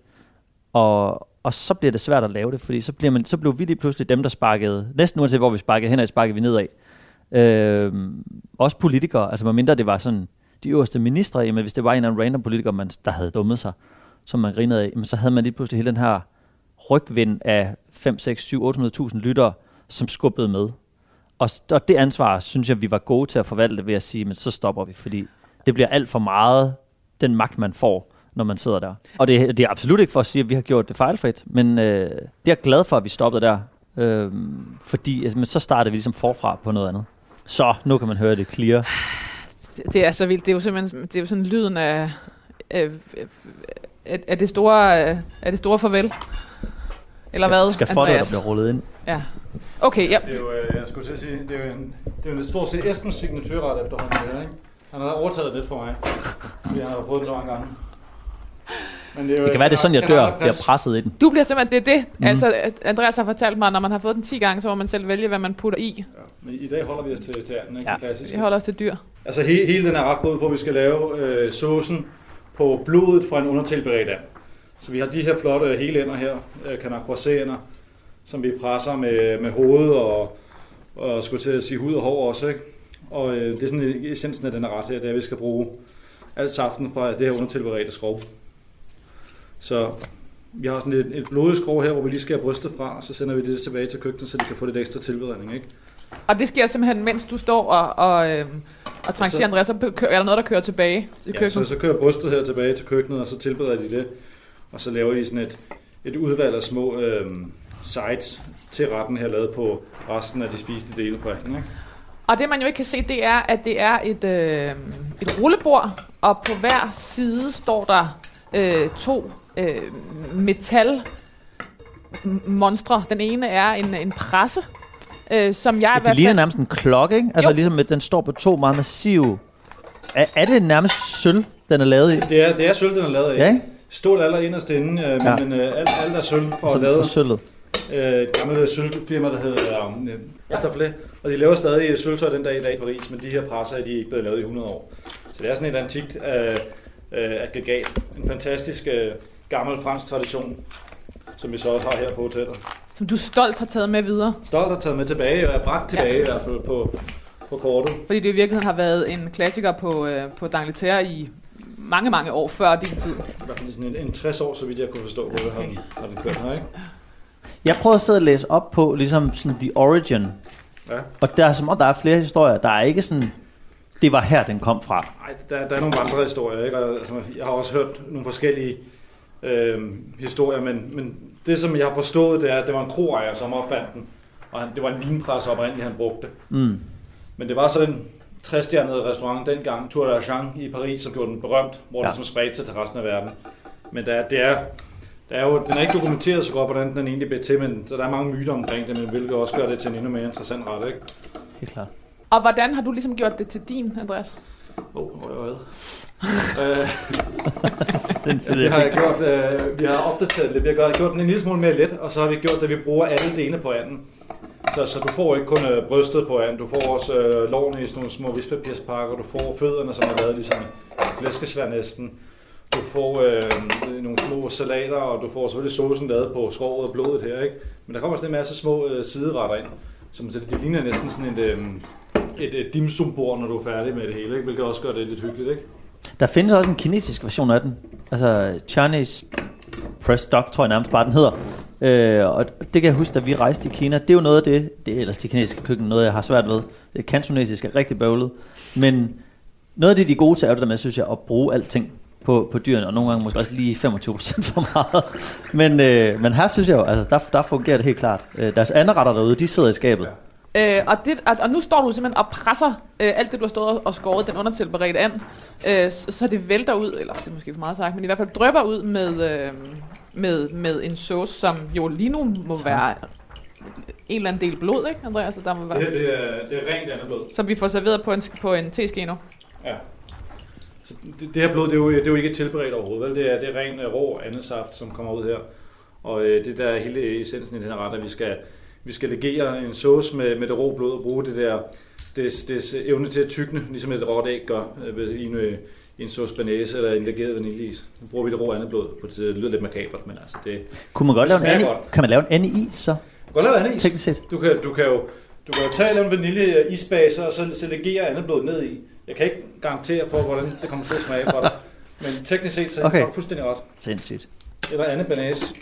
Og, og så bliver det svært at lave det, fordi så, bliver man, så blev vi lige pludselig dem, der sparkede, næsten uanset hvor vi sparkede hen, sparkede vi nedad. Øh, også politikere, altså medmindre det var sådan de øverste ministre, jamen hvis det var en eller anden random politiker, man, der havde dummet sig, som man grinede af, men så havde man lige pludselig hele den her rygvind af 5, 6, 7, 800.000 lyttere, som skubbede med. Og, og det ansvar, synes jeg, vi var gode til at forvalte ved at sige, men så stopper vi, fordi det bliver alt for meget den magt, man får, når man sidder der. Og det, det er absolut ikke for at sige, at vi har gjort det fejlfrit, men øh, det er jeg glad for, at vi stoppede der. Øh, fordi altså, men så startede vi ligesom forfra på noget andet. Så nu kan man høre det clear. Det, det er så vildt. Det er jo simpelthen det er jo sådan lyden af, af, af, af, det, store, af det store farvel. Eller skal, hvad, Skal det, der bliver rullet ind. Ja. Okay, ja. Det er jo, øh, jeg skulle til at sige, det er jo en, det er jo en stort set Esbens signaturret efterhånden, ikke? Han har overtaget lidt for mig, fordi han har fået den så mange gange. Men det, er jo Det kan være, det er sådan, jeg dør, bliver presset i den. Du bliver simpelthen, det er det. Mm. Altså, Andreas har fortalt mig, at når man har fået den 10 gange, så må man selv vælge, hvad man putter i. Ja, men i dag holder vi os til, til anden, ikke? Ja. Klassisk. Vi holder os til dyr. Altså he, hele den er ret på, at vi skal lave øh, saucen på blodet fra en undertilberedt and. Så vi har de her flotte hele ender her, øh, canacroisseender, som vi presser med, med hoved og, og skulle til at sige hud og hår også. Ikke? Og øh, det er sådan essensen af den her ret her, det er, at vi skal bruge alt saften fra det her undertilberedte skrov. Så vi har sådan et, et blodigt skrov her, hvor vi lige skal have brystet fra, og så sender vi det tilbage til køkkenet, så de kan få lidt ekstra tilberedning. Ikke? Og det sker simpelthen, mens du står og, og, øh, og trancherer Andreas, så er der noget, der kører tilbage til Ja, køkkenet. så, så kører brystet her tilbage til køkkenet, og så tilbereder de det. Og så laver de sådan et, et udvalg af små øh, sides til retten her, lavet på resten af de spisende dele på anden. Ikke? Og det man jo ikke kan se, det er, at det er et, øh, et rullebord, og på hver side står der øh, to øh, metal monstre. Den ene er en, en presse, øh, som jeg i Ja, hvert det ligner fald... nærmest en klokke, ikke? Altså Jo. ligesom, at den står på to meget massive... Er, er det nærmest sølv, den er lavet i? Det er, det er sølv, den er lavet af. Ja, ikke? Stål aller inderst inde, øh, men, Ja. men øh, alt, alt er sølv for så at er det lave for sølvet. øh, et gammelt sølvfirma, der hedder øh, Estaflet. Og de laver stadig sølvtøj den dag i dag i Paris, men de her presser de er ikke blevet lavet i 100 år. Så det er sådan et antikt øh, øh, aggregat. En fantastisk øh, gammel fransk tradition, som vi så også har her på hotellet. Som du stolt har taget med videre. Stolt har taget med tilbage, og er bragt tilbage ja. i hvert fald på, på kortet. Fordi det i virkeligheden har været en klassiker på, øh, på D'Angleterre i mange, mange år før din tid. I hvert fald sådan en, en 60 år, så vidt jeg kunne forstå, hvor det har, den- har den kørt her, ikke? Jeg prøvede at sidde og læse op på ligesom sådan The Origin. Ja. Og der er som om, der er flere historier. Der er ikke sådan, det var her, den kom fra. Ej, der, der er nogle andre historier, ikke? Og, altså, jeg har også hørt nogle forskellige øh, historier, men, men det, som jeg har forstået, det er, at det var en kroejer, som opfandt den. Og han, det var en vinpres oprindeligt, han brugte. Mm. Men det var så den træstjernede restaurant dengang, Tour d'Argent i Paris, som gjorde den berømt, hvor ja. Det som spredte sig til resten af verden. Men der, er- det er, der er jo, den er ikke dokumenteret så godt, hvordan den egentlig blev til, men så der er mange myter omkring det, men hvilket også gør det til en endnu mere interessant ret, ikke? Helt klart. Og hvordan har du ligesom gjort det til din, Andreas? Åh, oh, ved. øh, det har jeg gjort. Øh, vi har opdateret det. Vi har gjort, den en lille smule mere let, og så har vi gjort det, at vi bruger alle delene på anden. Så, så du får ikke kun øh, brystet på anden, du får også øh, lårene i sådan nogle små vispapirspakker, du får fødderne, som er lavet ligesom flæskesvær næsten. Du får øh, nogle små salater, og du får selvfølgelig saucen lavet på skrovet og blodet her, ikke? Men der kommer sådan en masse små øh, sideretter ind, som så det ligner næsten sådan et, øh, et, et dimsumbord, når du er færdig med det hele, ikke? Hvilket også gør det lidt hyggeligt, ikke? Der findes også en kinesisk version af den. Altså Chinese Press Dog, tror jeg nærmest bare den hedder. Øh, og det kan jeg huske, da vi rejste i Kina. Det er jo noget af det, det er ellers det kinesiske køkken, noget jeg har svært ved. Det kantonesiske er rigtig bøvlet. Men noget af det, de er gode til, er det der med, synes jeg, at bruge alting på, på dyrene, og nogle gange måske også lige 25% for meget. Men, øh, men her synes jeg jo, altså, der, der fungerer det helt klart. Øh, deres andre retter derude, de sidder i skabet. Øh, og, det, og, og nu står du simpelthen og presser øh, alt det, du har stået og skåret den undertilberedte an, øh, så, så det vælter ud, eller det er måske for meget sagt, men i hvert fald drøber ud med, øh, med, med en sauce, som jo lige nu må være en eller anden del blod, ikke, Andreas? Så Der må være, Det, det, er, det er rent andet blod. som vi får serveret på en, på en teske nu. Ja. Så det, det her blod, det er, jo, det er jo ikke tilberedt overhovedet, vel? Det er, det er ren rå andesaft, som kommer ud her. Og øh, det der er hele essensen i den her ret, at vi skal, vi skal legere en sauce med, med det rå blod og bruge det der, det, det evne til at tykne, ligesom et råt æg gør øh, i en, øh, i en sauce banæse eller en legeret vaniljeis. Så bruger vi det rå andeblod. På det, det lyder lidt makabert, men altså det... Kunne man godt lave en anden, godt. kan man lave en anden is så, Du kan lave andeis. teknisk set? Du kan, du kan jo du kan jo tage en vanilje isbase og så, så legere andet blod ned i. Jeg kan ikke garantere for, hvordan det kommer til at smage for dig. Men teknisk set, så Okay. er fuldstændig ret. Sindssygt. Eller Anne Banæs.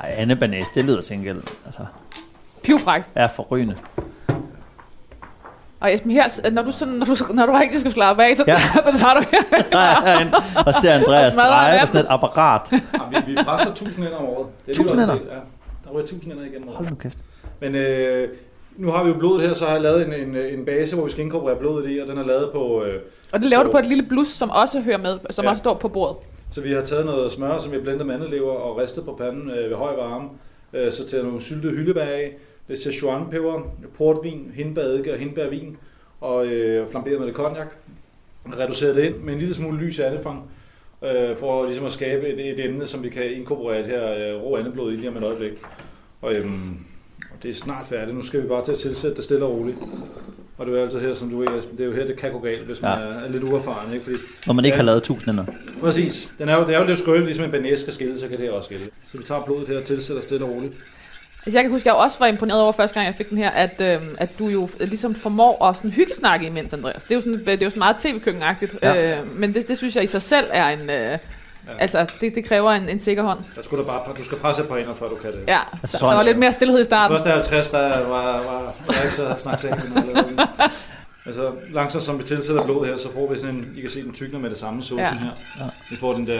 Ej, Anne Banæs, det lyder til gengæld. Altså, Pivfrækt. er forrygende. Og Esben, her, når du, sådan, når du, når du rigtig skal slappe af, så, Ja. ja. så tager du her. Der er herinde, og ser Andreas Og smadrer dreje på natten. sådan et apparat. Jamen, vi, vi presser 1000 ind om året. Det er 1000 alligevel ender? også en del, Ja, der ryger 1000 ender igennem året. Hold nu kæft. Men øh, nu har vi jo blodet her, så har jeg lavet en, en, en base, hvor vi skal inkorporere blodet i, og den er lavet på... Øh, Og det laver du på et lille blus, som også hører med, som ja. også står på bordet så vi har taget noget smør, som vi har med mandelever og ristet på panden øh, ved høj varme. Øh, så taget nogle syltede hyldebær af, lidt Szechuan-peber, portvin, hindbæredike og hindbærvin, og øh, flamberet med lidt cognac. Reduceret det ind med en lille smule lys andefang, øh, for ligesom at skabe et, et emne, som vi kan inkorporere det her øh, rå andeblod i lige om et øjeblik. Og, øh, og det er snart færdigt. Nu skal vi bare til at tilsætte det stille og roligt. Og det er jo altså her, som du Esben, det er jo her, det kan gå galt, hvis man Ja. er, er lidt uerfaren. Ikke? Fordi, Når man ikke Ja. har lavet tusindender. præcis. Den er jo, det er jo lidt skønt, ligesom en banæs skal skille, så kan det også skille. Så vi tager blodet her og tilsætter stille og roligt. Altså, jeg kan huske, at jeg også var imponeret over første gang, jeg fik den her, at, øhm, at du jo ligesom formår at sådan hyggesnakke imens, Andreas. Det er jo sådan, det er jo sådan meget tv-køkkenagtigt. Ja. Øh, men det, det synes jeg i sig selv er en... Øh, Altså, det, det kræver en, en sikker hånd. Der skulle der bare, du skal presse par hænder, før du kan det. Ja, Altså, så, sådan der var er lidt mere stillhed i De starten. første 50, der var, var, var ikke så snaksageligt. Altså, langsomt som vi tilsætter blodet her, så får vi sådan en, I kan se den tykner med det samme saucen Ja. her. Ja. Vi får den der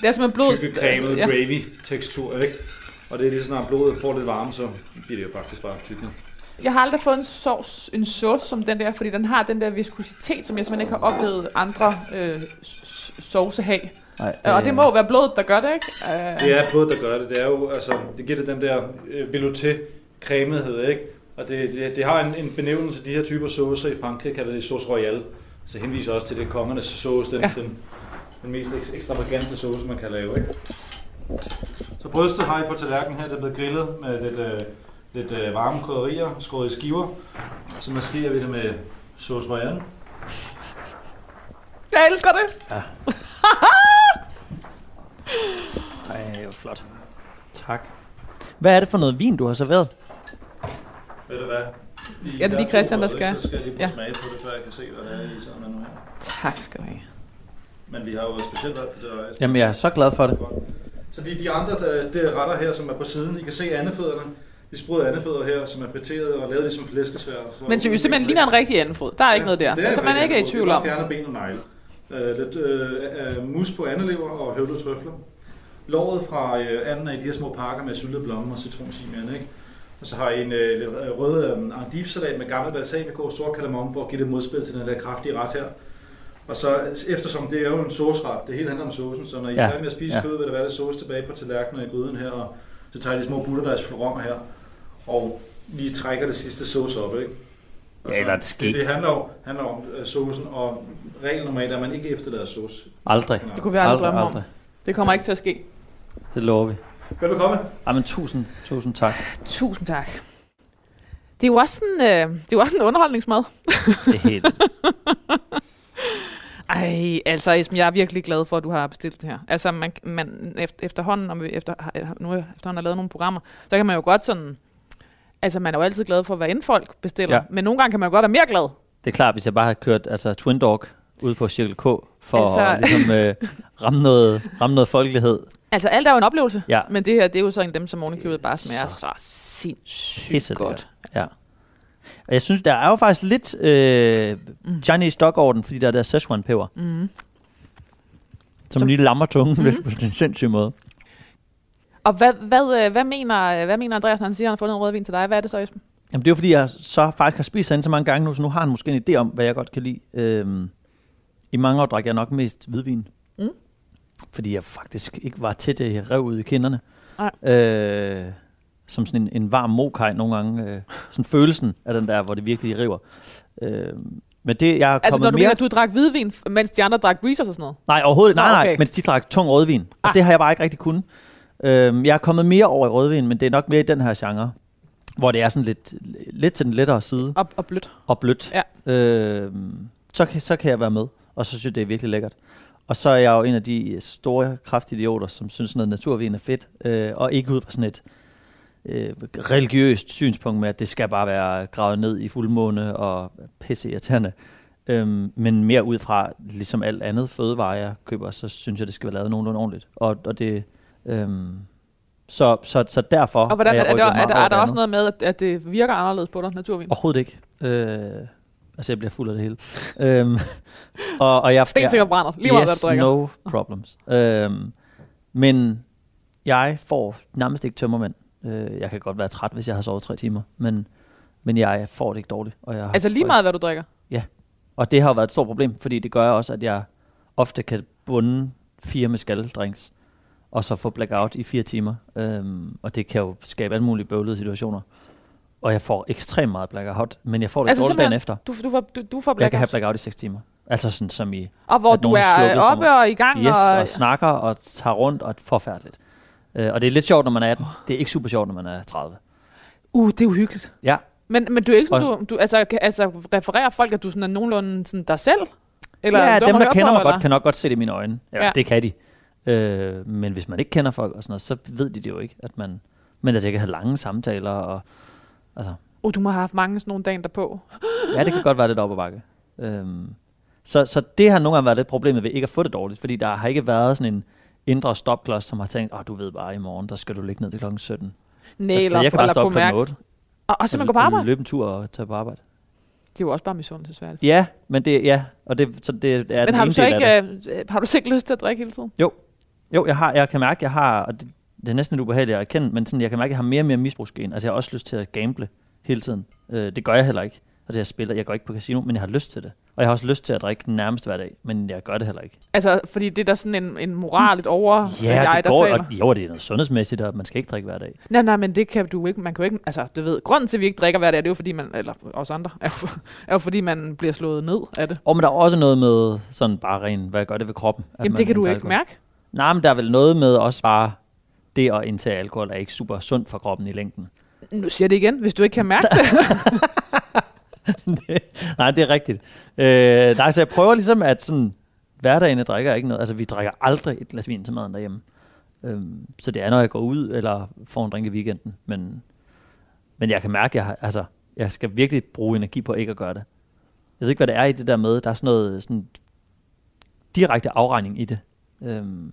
Det er simpelthen blod. tykke, cremede ja. gravy tekstur, ikke? Og det er lige så snart blodet får lidt varme, så bliver det jo faktisk bare tyknet. Jeg har aldrig fået en, sauce, en sauce som den der, fordi den har den der viskositet, som jeg simpelthen ikke har oplevet andre øh, s- sauce have. Nej, Øh, og det må være blodet, der gør det, ikke? Øh, Det er blodet, der gør det. Det er jo, altså, det giver det den der øh, velouté cremethed, ikke? Og det, det, det har en, en benævnelse, de her typer saucer i Frankrig kalder det sauce royale. Så henviser også til det kongernes sauce, den, ja. Den, den mest eks- ekstravagante sauce, man kan lave, ikke? Så brystet har I på tallerkenen her, det er blevet grillet med lidt, øh, lidt øh, varme krydderier, skåret i skiver. Så maskerer vi det med sauce royale. Jeg elsker det. Ej, hvor flot. Tak. Hvad er det for noget vin, du har serveret? Ved du hvad? Ja, det er lige Christian, der skal. Så skal jeg lige Ja. smage på det, før jeg kan se, hvad det er i sådan noget her. Tak skal du have. Men vi har jo specielt valgt det der. Jamen, jeg er så glad for det. Så de, de andre det er retter her, som er på siden, I kan se andefødderne. De sprøde andefødder her, som er friteret og lavet ligesom flæskesvær. Så Men som jo simpelthen ligner en rigtig andefod. Der er ikke noget der. Det Det er man en ikke er i tvivl Vi om. bare fjerner ben og negle. Øh, lidt øh, øh, mus på andelever og høvlede trøfler. Låret fra øh, anden er i de her små pakker med syltede blommer og citronsimian, ikke? Og så har I en øh, øh, rød øh, endivesalat med gammel balsamico og sort kardamom for at give det modspil til den der kraftige ret her. Og så eftersom det er jo en sauceret, det hele handler om saucen, så når I er Ja, færdige med at spise ja. kød, vil der være lidt sauce tilbage på tallerkenen og i gryden her, og så tager jeg de små butterdejsflonger her, og lige trækker det sidste sauce op, ikke? Ja, eller et skæg. det, det handler handler om uh, saucen, og reglen normalt er, at man ikke efterlader sauce. Aldrig. Det kunne vi aldrig aldrig, drømme om. aldrig. Det kommer ikke til at ske. Det lover vi. Velbekomme. Jamen, tusind, tusind tak. Tusind tak. Det er jo også en, øh, det er jo også en underholdningsmad. Det er helt... Ej, altså Esben, jeg er virkelig glad for, at du har bestilt det her. Altså, man, man efter, efterhånden, når vi efter, nu efterhånden har lavet nogle programmer, så kan man jo godt sådan... Altså, man er jo altid glad for, hvad end folk bestiller. Ja. Ja. Men nogle gange kan man jo godt være mere glad. Det er klart, hvis jeg bare har kørt altså, Twin Dog ud på Circle K, for altså... At ligesom, øh, ramme, noget, ramme noget folkelighed. Altså, alt er jo en oplevelse. Ja. Men det her, det er jo så en af dem, som ovenikøbet bare smager Så så, sindssygt Pisse godt. Ja. Og jeg synes, der er jo faktisk lidt øh, Chinese dog over den, fordi der er der Szechuan peber, Mm. som, Som- lige lammer tungen Mhm. lidt på en sindssyg måde. Og hvad, hvad, øh, hvad, mener, hvad mener Andreas, når han siger, at han har fundet en rødvin til dig? Hvad er det så, Esben? Jamen det er jo fordi, jeg så faktisk har spist herinde så mange gange nu, så nu har han måske en idé om, hvad jeg godt kan lide. Øhm, I mange år drak jeg nok mest hvidvin. Mm. Fordi jeg faktisk ikke var til det, jeg rev ud i kinderne. Nej. Øh, som sådan en, en varm mokaj nogle gange. Øh, sådan følelsen af den der, hvor det virkelig river. Øh, men det, jeg er Altså, kommet når du mere... mener, du drak hvidvin, mens de andre drak breezers og sådan noget? Nej, overhovedet Nej, nej, okay. mens de drak tung rødvin. Og Ah. det har jeg bare ikke rigtig kunnet. Øhm, jeg er kommet mere over i rødvin, men det er nok mere i den her genre. Hvor det er sådan lidt, lidt til den lettere side Og, og blødt. og blødt. Ja. Øhm, så, så kan jeg være med. Og så synes jeg, det er virkelig lækkert. Og så er jeg jo en af de store kraftidioter, som synes, noget naturvin er fedt. Øh, og ikke ud fra sådan et øh, religiøst synspunkt med, at det skal bare være gravet ned i fuldmåne og pisse irriterende. Øhm, men mere ud fra, ligesom alt andet fødevare, jeg køber, så synes jeg, det skal være lavet nogenlunde ordentligt. Og, og det, øhm, så, så, så derfor Og hvordan, er, jeg er, der, er, der, er der også andet. noget med, at, at det virker anderledes på dig, naturvin? Overhovedet ikke. Øh, altså, jeg bliver fuld af det hele. øhm, og, og jeg, Stensikker brænder, lige meget yes, hvad du drikker. no problems. øhm, men jeg får nærmest ikke tømmermænd. Øh, jeg kan godt være træt, hvis jeg har sovet tre timer, men, men jeg får det ikke dårligt. Og jeg har Altså lige meget, hvad du drikker? Og det har jo været et stort problem, fordi det gør også, at jeg ofte kan bunde fire med skaldrinks, og så få blackout i fire timer. Øhm, og det kan jo skabe alle mulige bøvlede situationer. Og jeg får ekstremt meget blackout, men jeg får det Altså dårligt dagen efter. Du, du, får, du, du får Jeg kan have blackout. blackout i 6 timer. Altså sådan som i Og hvor du er oppe og i gang. yes, og, og snakker og tager rundt, og forfærdeligt. Øh, og det er lidt sjovt, når man er 18. Det er ikke super sjovt, når man er 30. uh, det er uhyggeligt. Ja, Men, men du er ikke sådan, Også- du, du altså, altså, refererer folk, at du sådan er nogenlunde sådan dig selv? Eller ja dem, der kender på, mig eller? godt, kan nok godt se det i mine øjne. Ja, Ja. ja. det kan de. Øh, men hvis man ikke kender folk og sådan noget, så ved de det jo ikke. At man, men altså, jeg kan have lange samtaler, og altså, Uh, du må have haft mange sådan nogle dagen derpå. ja, det kan godt være lidt op ad bakke. Øhm, så, så det har nogle gange været lidt problemet ved ikke at få det dårligt, fordi der har ikke været sådan en indre stopklods, som har tænkt, åh, oh, du ved bare, i morgen, der skal du ligge ned til klokken 17. Nej, altså, eller, jeg kan bare op klokken mærke. 8. Og, og simpelthen gå på arbejde? Løbe en tur og tage på arbejde. Det er jo også bare misundelsesværdigt. Ja, men det, ja, og det, så det er Men har du så ikke, øh, har du så ikke lyst til at drikke hele tiden? Jo, jeg, har, jeg kan mærke, jeg har, og det, det er næsten lidt ubehageligt at erkende, men sådan, jeg kan mærke, at jeg har mere og mere misbrugsgen. Altså, jeg har også lyst til at gamble hele tiden. Øh, det gør jeg heller ikke. Altså, jeg spiller, jeg går ikke på casino, men jeg har lyst til det. Og jeg har også lyst til at drikke nærmest hver dag, men jeg gør det heller ikke. Altså, fordi det er der sådan en, en moral, et over, jeg, det der går, taler. og, jo, det er noget sundhedsmæssigt, og man skal ikke drikke hver dag. Nej, nej, men det kan du ikke. Man kan jo ikke, altså, du ved, grunden til, at vi ikke drikker hver dag, det er jo fordi man, eller os andre, er jo, er jo fordi man bliver slået ned af det. Og men der er også noget med sådan bare ren, hvad gør det ved kroppen? Jamen, man det kan du ikke mærke. Nej, men der er vel noget med også bare, det at indtage alkohol er ikke super sundt for kroppen i længden. Nu siger jeg det igen, hvis du ikke kan mærke det. Nej, det er rigtigt. Øh, nej, så jeg prøver ligesom, at sådan, hverdagen jeg drikker ikke noget. Altså, vi drikker aldrig et glas vin til maden derhjemme. Øhm, så det er, når jeg går ud eller får en drink i weekenden. Men, men jeg kan mærke, at jeg, altså, jeg skal virkelig bruge energi på ikke at gøre det. Jeg ved ikke, hvad det er i det der med. Der er sådan noget sådan direkte afregning i det. Øhm,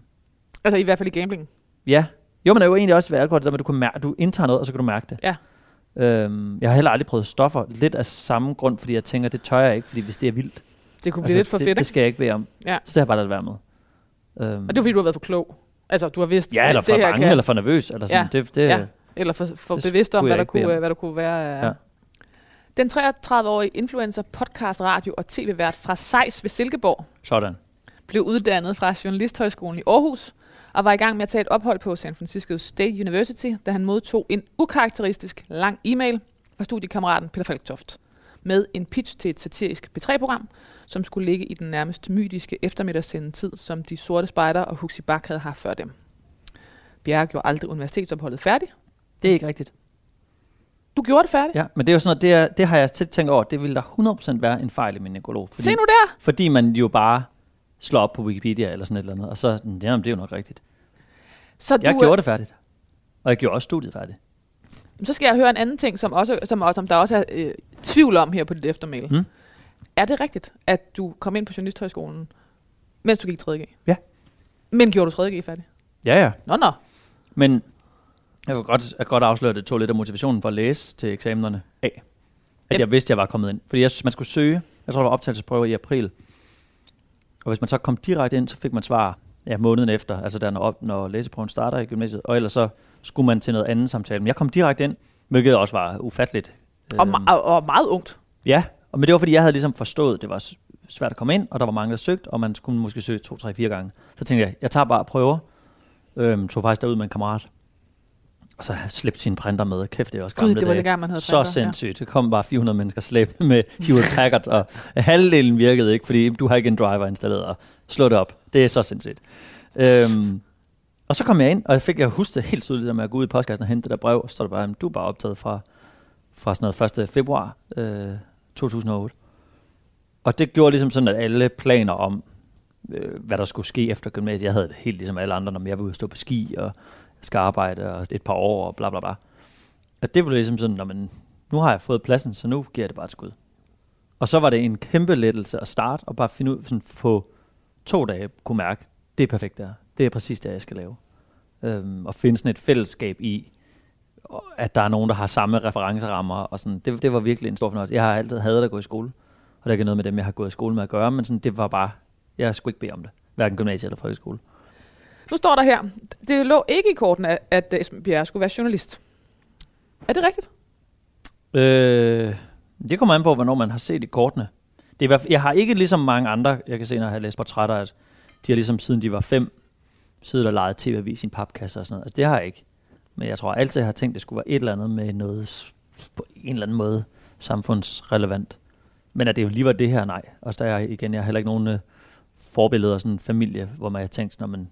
altså, i hvert fald i gambling. Ja. Jo, men det er jo egentlig også ved alkohol, det der med, at du, kan mærke, du indtager noget, og så kan du mærke det. Ja. Øhm, jeg har heller aldrig prøvet stoffer, lidt af samme grund, fordi jeg tænker, det tør jeg ikke, fordi hvis det er vildt, Det kunne blive lidt for det, fedt, det ikke? skal jeg ikke bede om. Ja. Så det har jeg bare ladet være med. Øhm, Og det er fordi, du har været for klog. Altså, du har vidst, ja, eller for det bange, kan, eller for nervøs, eller sådan. Ja. Det, det, Ja. eller for, for Det bevidst om, hvad der, kunne, om. hvad der kunne være. Ja. Ja. Den 33-årige influencer, podcast, radio og tv-vært fra Sejs ved Silkeborg Sådan. blev uddannet fra Journalisthøjskolen i Aarhus og var i gang med at tage et ophold på San Francisco State University, da han modtog en ukarakteristisk lang e-mail fra studiekammeraten Peter Falktoft med en pitch til et satirisk P3-program, som skulle ligge i den nærmest mytiske eftermiddagssendetid, som de sorte spejder og Huxi Bak havde haft før dem. Bjerre gjorde aldrig universitetsopholdet færdigt. Det er ikke rigtigt. Du gjorde det færdigt. Ja, men det er jo sådan noget, det, det har jeg tit tænkt over, det ville der 100% være en fejl i min nekrolog. Fordi, Se nu der! fordi man jo bare slår op på Wikipedia eller sådan et eller andet, og så, "Mm, jamen, det er jo nok rigtigt. Så Jeg du, gjorde det færdigt. Og jeg gjorde også studiet færdigt. Så skal jeg høre en anden ting, som, også, som, også, som der også er øh, tvivl om her på dit eftermæl. Mm. Er det rigtigt, at du kom ind på Journalisthøjskolen, mens du gik 3.G? Ja. Men gjorde du 3.G færdig? Ja, ja. Nå, nå. Men jeg kan godt, jeg kan godt afsløre, at det tog lidt af motivationen for at læse til eksamenerne af. At Yep. jeg vidste, at jeg var kommet ind. Fordi jeg man skulle søge. Jeg tror, der var optagelsesprøver i april. Og hvis man så kom direkte ind, så fik man svar ja, måneden efter. Altså der, når, op, når læseprøven starter i gymnasiet. Og ellers så skulle man til noget andet samtale. Men jeg kom direkte ind, hvilket også var ufatteligt. Og, Øhm, og, og meget ungt. Ja, og men det var fordi, jeg havde ligesom forstået, at det var svært at komme ind, og der var mange, der søgte, og man skulle måske søge to, tre, fire gange. Så tænkte jeg, jeg tager bare prøver. Øhm, tog faktisk derud med en kammerat. Og så slæbte sin printer med. Kæft, det er også Gud, gamle det var dage. det gang, man havde Så printer, ja. sindssygt. Det kom bare 400 mennesker slæbt med Hewlett Packard, og halvdelen virkede ikke, fordi du har ikke en driver installeret, og slå det op. Det er så sindssygt. Øhm, og så kom jeg ind, og jeg fik jeg huske det helt tydeligt, at gå ud i postkassen og hente det der brev, og så der bare, at du er bare optaget fra, fra sådan noget 1. februar øh, 2008. Og det gjorde ligesom sådan, at alle planer om, øh, hvad der skulle ske efter gymnasiet, jeg havde det helt ligesom alle andre, når jeg var ude og stå på ski, og jeg skal arbejde og et par år, og bla bla bla. Og det blev ligesom sådan, når man, nu har jeg fået pladsen, så nu giver jeg det bare et skud. Og så var det en kæmpe lettelse at starte, og bare finde ud sådan på to dage, kunne mærke, det er perfekt der. Det er præcis det, jeg skal lave. Øhm, og finde sådan et fællesskab i, at der er nogen, der har samme referencerammer. Og sådan. Det, det var virkelig en stor fornøjelse. Jeg har altid hadet at gå i skole, og det er ikke noget med dem, jeg har gået i skole med at gøre, men sådan, det var bare, jeg skulle ikke bede om det. Hverken gymnasie eller folkeskole. Nu står der her, det lå ikke i korten, at, at Esben Bjerre skulle være journalist. Er det rigtigt? Øh, det kommer an på, hvornår man har set i kortene. Det er, i hvert fald- jeg har ikke ligesom mange andre, jeg kan se, når jeg har læst portrætter, at de har ligesom siden de var fem, siddet og leget tv-avis i en papkasse og sådan noget. Altså, det har jeg ikke. Men jeg tror altid, jeg har tænkt, at det skulle være et eller andet med noget på en eller anden måde samfundsrelevant. Men at det jo lige var det her, nej. Og der er igen, jeg har heller ikke nogen øh, forbilleder sådan en familie, hvor man har tænkt, når man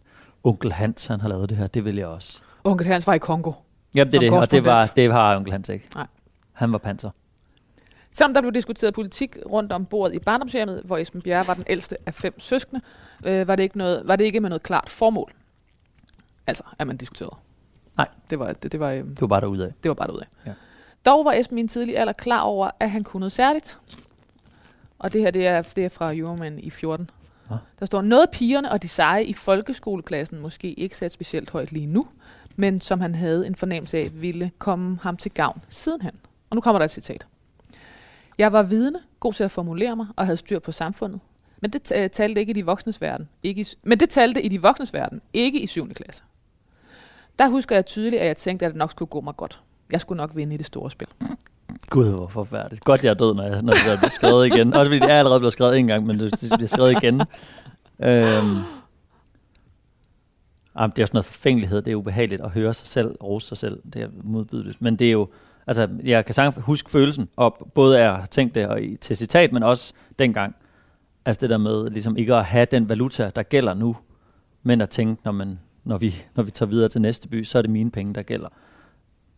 onkel Hans, han har lavet det her, det vil jeg også. Onkel Hans var i Kongo. Jamen, det er det, og det var, det har onkel Hans ikke. Nej. Han var panser. Selvom der blev diskuteret politik rundt om bordet i barndomshjemmet, hvor Esben Bjerre var den ældste af fem søskende, øh, var, det ikke noget, var det ikke med noget klart formål. Altså, at man diskuterede. Nej. Det var, det, det var, øh, Det var bare derudad. det var bare derudad. Ja. Dog var Esben i en tidlig alder klar over, at han kunne noget særligt. Og det her, det er, det er fra Euroman i 14. Nå. Der står, noget pigerne og de seje i folkeskoleklassen måske ikke sat specielt højt lige nu, men som han havde en fornemmelse af, ville komme ham til gavn sidenhen. Og nu kommer der et citat. Jeg var vidne, god til at formulere mig og havde styr på samfundet. Men det talte ikke i de voksnes verden. Ikke i, men det talte i de voksnes verden, ikke i 7. klasse. Der husker jeg tydeligt, at jeg tænkte, at det nok skulle gå mig godt. Jeg skulle nok vinde i det store spil. Gud, hvor forfærdeligt. Godt, jeg er død, når, jeg, når det bliver skrevet igen. Også fordi det er allerede blevet skrevet en gang, men det, bliver skrevet igen. Øhm. Jamen, det er jo sådan noget forfængelighed. Det er ubehageligt at høre sig selv, rose sig selv. Det er modbydeligt. Men det er jo, altså, jeg kan sagtens huske følelsen, og både at jeg har tænkt det og i, til citat, men også dengang. Altså det der med ligesom ikke at have den valuta, der gælder nu, men at tænke, når, man, når, vi, når vi tager videre til næste by, så er det mine penge, der gælder.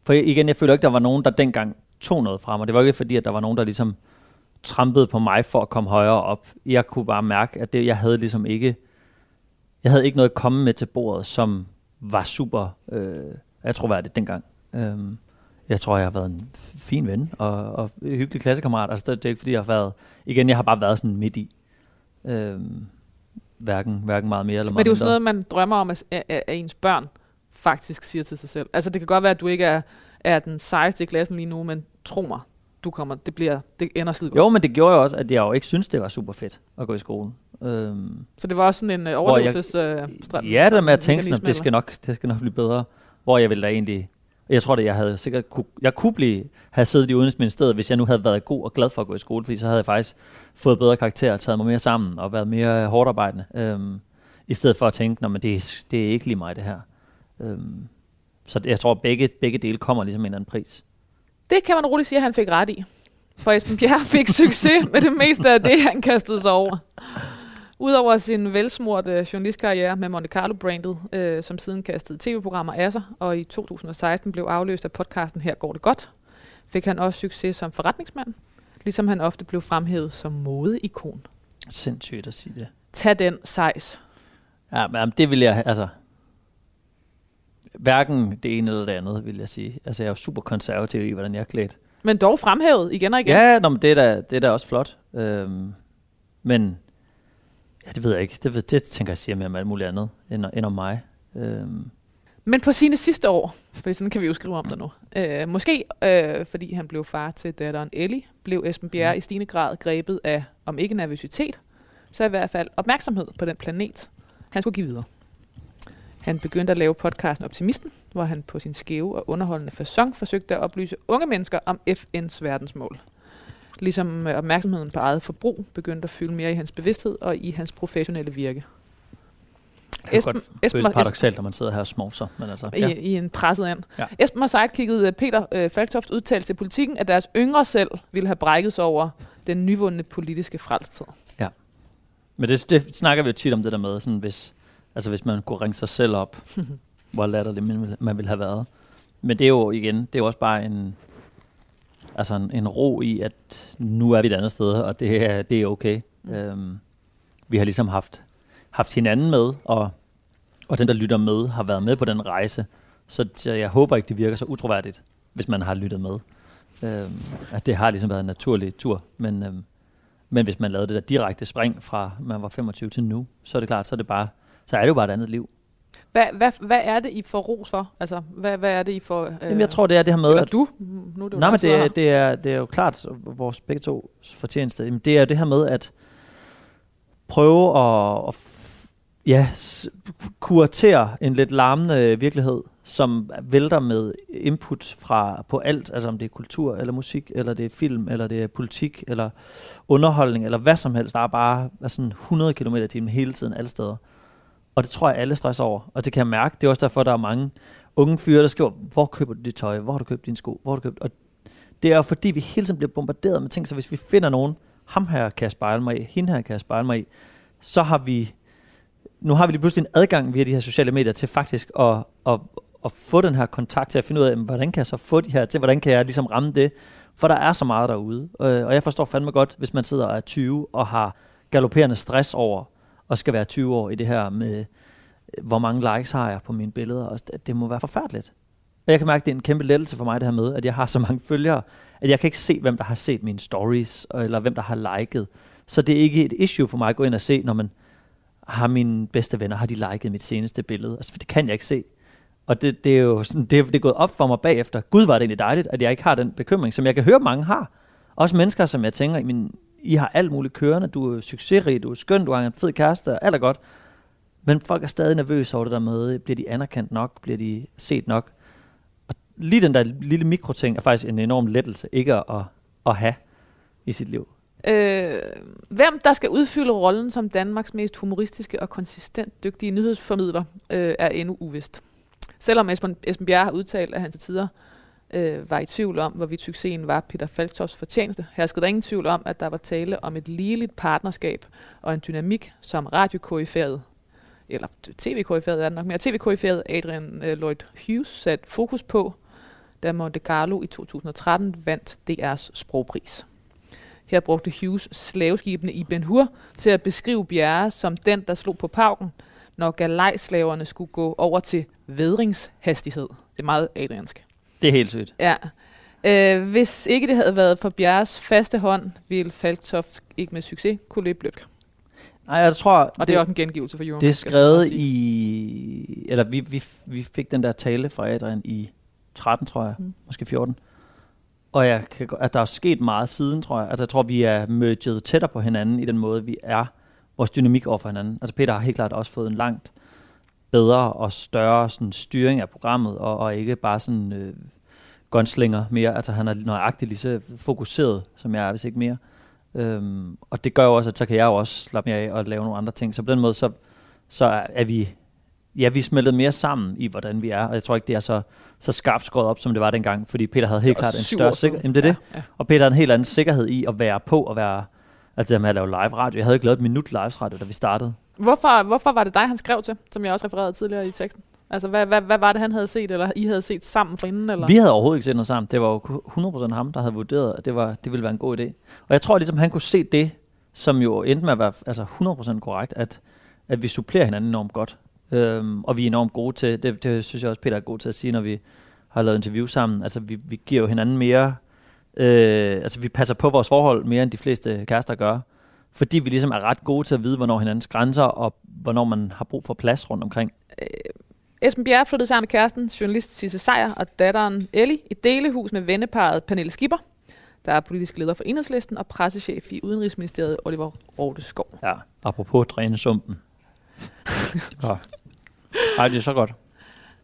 For igen, jeg føler ikke, der var nogen, der dengang tog noget fra mig. Det var ikke fordi, at der var nogen, der ligesom trampede på mig for at komme højere op. Jeg kunne bare mærke, at det, jeg havde ligesom ikke, jeg havde ikke noget at komme med til bordet, som var super, øh, jeg tror var det dengang. Øhm, jeg tror, jeg har været en fin ven og, og hyggelig klassekammerat. Altså, det, det er ikke fordi, jeg har været, igen, jeg har bare været sådan midt i. Øhm, hverken, hverken meget mere eller Men meget det er jo sådan noget, man drømmer om, at, at ens børn faktisk siger til sig selv. Altså det kan godt være, at du ikke er, er den sejeste i klassen lige nu, men tro mig, du kommer, det, bliver, det ender skide godt. Jo, men det gjorde jo også, at jeg jo ikke synes det var super fedt at gå i skole. Øhm, Så det var også sådan en jeg- overlevelses... Uh, Ja, der med at tænke sådan, at det skal, nok, det skal nok blive bedre. Hvor jeg ville da egentlig... Jeg tror, at jeg havde sikkert kunne, jeg kunne blive, have siddet i Udenrigsministeriet, hvis jeg nu havde været god og glad for at gå i skole, fordi så havde jeg faktisk fået bedre karakterer, taget mig mere sammen og været mere hårdt arbejdende. Øhm, I stedet for at tænke, at det, det er ikke lige mig det her. Øhm, så jeg tror, at begge, begge dele kommer ligesom en eller anden pris. Det kan man roligt sige, at han fik ret i. For Esben Bjerre fik succes med det meste af det, han kastede sig over. Udover sin velsmurte journalistkarriere med Monte Carlo-brandet, øh, som siden kastede tv-programmer af sig, og i 2016 blev afløst af podcasten Her går det godt, fik han også succes som forretningsmand, ligesom han ofte blev fremhævet som modeikon. Sindssygt at sige det. Tag den sejs. Ja, men det vil jeg, altså... Hverken det ene eller det andet, vil jeg sige. Altså, jeg er jo super konservativ i, hvordan jeg er klædt. Men dog fremhævet igen og igen. Ja, nå, men det, er da, det er da også flot. Øhm, men ja, det ved jeg ikke. Det, ved, det tænker jeg siger mere om alt muligt andet end, end om mig. Øhm, Men på sine sidste år, for sådan kan vi jo skrive om det nu, øh, måske øh, fordi han blev far til datteren Ellie, blev Esben Bjerre i stigende grad grebet af, om ikke nervøsitet, så i hvert fald opmærksomhed på den planet, han skulle give videre. Han begyndte at lave podcasten Optimisten, hvor han på sin skæve og underholdende façon forsøgte at oplyse unge mennesker om FN's verdensmål. Ligesom øh, opmærksomheden på eget forbrug begyndte at fylde mere i hans bevidsthed og i hans professionelle virke. det kan Esben- godt Esben føles paradoxalt, når man sidder her og smovser. Men altså, i, ja. i en presset and. Ja. Ja. Esben har sidekicket øh, Peter øh, Falktoft udtalt til politikken, at deres yngre selv ville have brækket sig over den nyvundne politiske frelstid. Men det, det snakker vi jo tit om det der med, sådan hvis, altså hvis man kunne ringe sig selv op, hvor latterligt man ville, man ville have været. Men det er jo igen, det er jo også bare en, altså en, en ro i, at nu er vi et andet sted, og det er, det er okay. Mm. Øhm, vi har ligesom haft, haft hinanden med, og, og den, der lytter med, har været med på den rejse. Så, så jeg håber ikke, det virker så utroværdigt, hvis man har lyttet med. Øhm, at det har ligesom været en naturlig tur. Men, øhm, Men hvis man lavede det der direkte spring fra man var 25 til nu, så er det klart, så er det bare, så er det jo bare et andet liv. Hvad, hvad, hvad er det, I får ros for? Altså, hvad, hvad er det, I får... Øh, Jamen, jeg tror, det er det her med, eller at du? Nu er det jo Nej, men det er, det, er, det er jo klart vores begge to fortjeneste. Jamen, det er det her med at prøve at, at ja, kuratere en lidt larmende virkelighed, som vælter med input fra på alt, altså om det er kultur, eller musik, eller det er film, eller det er politik, eller underholdning, eller hvad som helst. Der er bare er sådan 100 km i timen hele tiden, alle steder. Og det tror jeg, alle stresser over. Og det kan jeg mærke. Det er også derfor, der er mange unge fyre, der skriver, hvor køber du dit tøj? Hvor har du købt dine sko? Hvor har du købt? Og det er jo fordi, vi hele tiden bliver bombarderet med ting, så hvis vi finder nogen, ham her kan jeg spejle mig i, hende her kan jeg spejle mig i, så har vi, nu har vi lige pludselig en adgang via de her sociale medier til faktisk at, at, at få den her kontakt til at finde ud af, jamen, hvordan kan jeg så få de her til, hvordan kan jeg ligesom ramme det, for der er så meget derude, øh, og jeg forstår fandme godt, hvis man sidder og er 20 og har galopperende stress over, og skal være 20 år i det her med, øh, hvor mange likes har jeg på mine billeder, og det, det må være forfærdeligt. Og jeg kan mærke, at det er en kæmpe lettelse for mig, det her med, at jeg har så mange følgere, at jeg kan ikke se, hvem der har set mine stories, eller hvem der har liket. Så det er ikke et issue for mig at gå ind og se, når man har mine bedste venner, har de liket mit seneste billede. Altså, for det kan jeg ikke se. Og det, det er jo sådan, det, er, det er gået op for mig bagefter. Gud, var det egentlig dejligt, at jeg ikke har den bekymring, som jeg kan høre, mange har. Også mennesker, som jeg tænker, min, i har alt muligt kørende, du er succesrig, du er skøn, du har en fed kæreste, alt er godt. Men folk er stadig nervøse over det der med, bliver de anerkendt nok, bliver de set nok? Og lige den der lille mikroting er faktisk en enorm lettelse, ikke at, at, at have i sit liv. Øh, hvem der skal udfylde rollen som Danmarks mest humoristiske og konsistent dygtige nyhedsformidler, øh, er endnu uvist. Selvom Esben, Esben Bjerre har udtalt, at han til tider øh, Øh, var i tvivl om, hvorvidt succesen var Peter Falktofs fortjeneste, herskede der ingen tvivl om, at der var tale om et ligeligt partnerskab og en dynamik, som radiokoryfæret, eller tv-koryfæret er det nok mere, tv-koryfæret Adrian øh, Lloyd Hughes satte fokus på, da Monte Carlo i 2013 vandt DR's sprogpris. Her brugte Hughes slaveskibene i Ben Hur til at beskrive Bjerre som den, der slog på pauken, når galejslaverne skulle gå over til vedringshastighed. Det er meget adriansk. Det er helt sygt. Ja. Øh, hvis ikke det havde været for Bjerres faste hånd, ville Falktoft ikke med succes kunne løbe løk. Nej, jeg tror... Og det er også en gengivelse for Jørgen. Det er skrevet i... Eller vi, vi, vi fik den der tale fra Adrian i 13, tror jeg. Mm. Måske 14. Og jeg kan, at der er sket meget siden, tror jeg. Altså, jeg tror, vi er merged tættere på hinanden i den måde, vi er. Vores dynamik over for hinanden. Altså, Peter har helt klart også fået en langt bedre og større sådan, styring af programmet, og, og ikke bare sådan øh, gunslinger mere. Altså, han er nøjagtigt lige så fokuseret, som jeg er, hvis ikke mere. Øhm, og det gør jo også, at så kan jeg jo også slappe mere af og lave nogle andre ting. Så på den måde, så, så er, vi, ja, vi smeltet mere sammen i, hvordan vi er. Og jeg tror ikke, det er så, så skarpt skåret op, som det var dengang. Fordi Peter havde helt klart en større sikkerhed. Jamen, det er det. Ja, ja. Og Peter har en helt anden sikkerhed i at være på og være... Altså det med at lave live radio. Jeg havde ikke lavet et minut live radio, da vi startede. Hvorfor, hvorfor var det dig, han skrev til, som jeg også refererede tidligere i teksten? Altså, hvad, hvad, hvad var det, han havde set, eller I havde set sammen forinden? Eller? Vi havde overhovedet ikke set noget sammen. Det var jo 100% ham, der havde vurderet, at det, var, det ville være en god idé. Og jeg tror ligesom, han kunne se det, som jo endte med at være altså 100% korrekt, at, at vi supplerer hinanden enormt godt. Øhm, og vi er enormt gode til, det, det synes jeg også, Peter er god til at sige, når vi har lavet interview sammen. Altså vi, vi giver jo hinanden mere, øh, altså vi passer på vores forhold mere, end de fleste kærester gør. Fordi vi ligesom er ret gode til at vide, hvornår hinandens grænser, og hvornår man har brug for plads rundt omkring. Esben Bjerre flyttede sammen med kæresten, journalist Sisse Sejer og datteren Ellie i delehus med venneparet Pernille Skipper, der er politisk leder for Enhedslisten og pressechef i Udenrigsministeriet Oliver Rodeskov. Ja, apropos dræne sumpen. ja. Ej, det er så godt.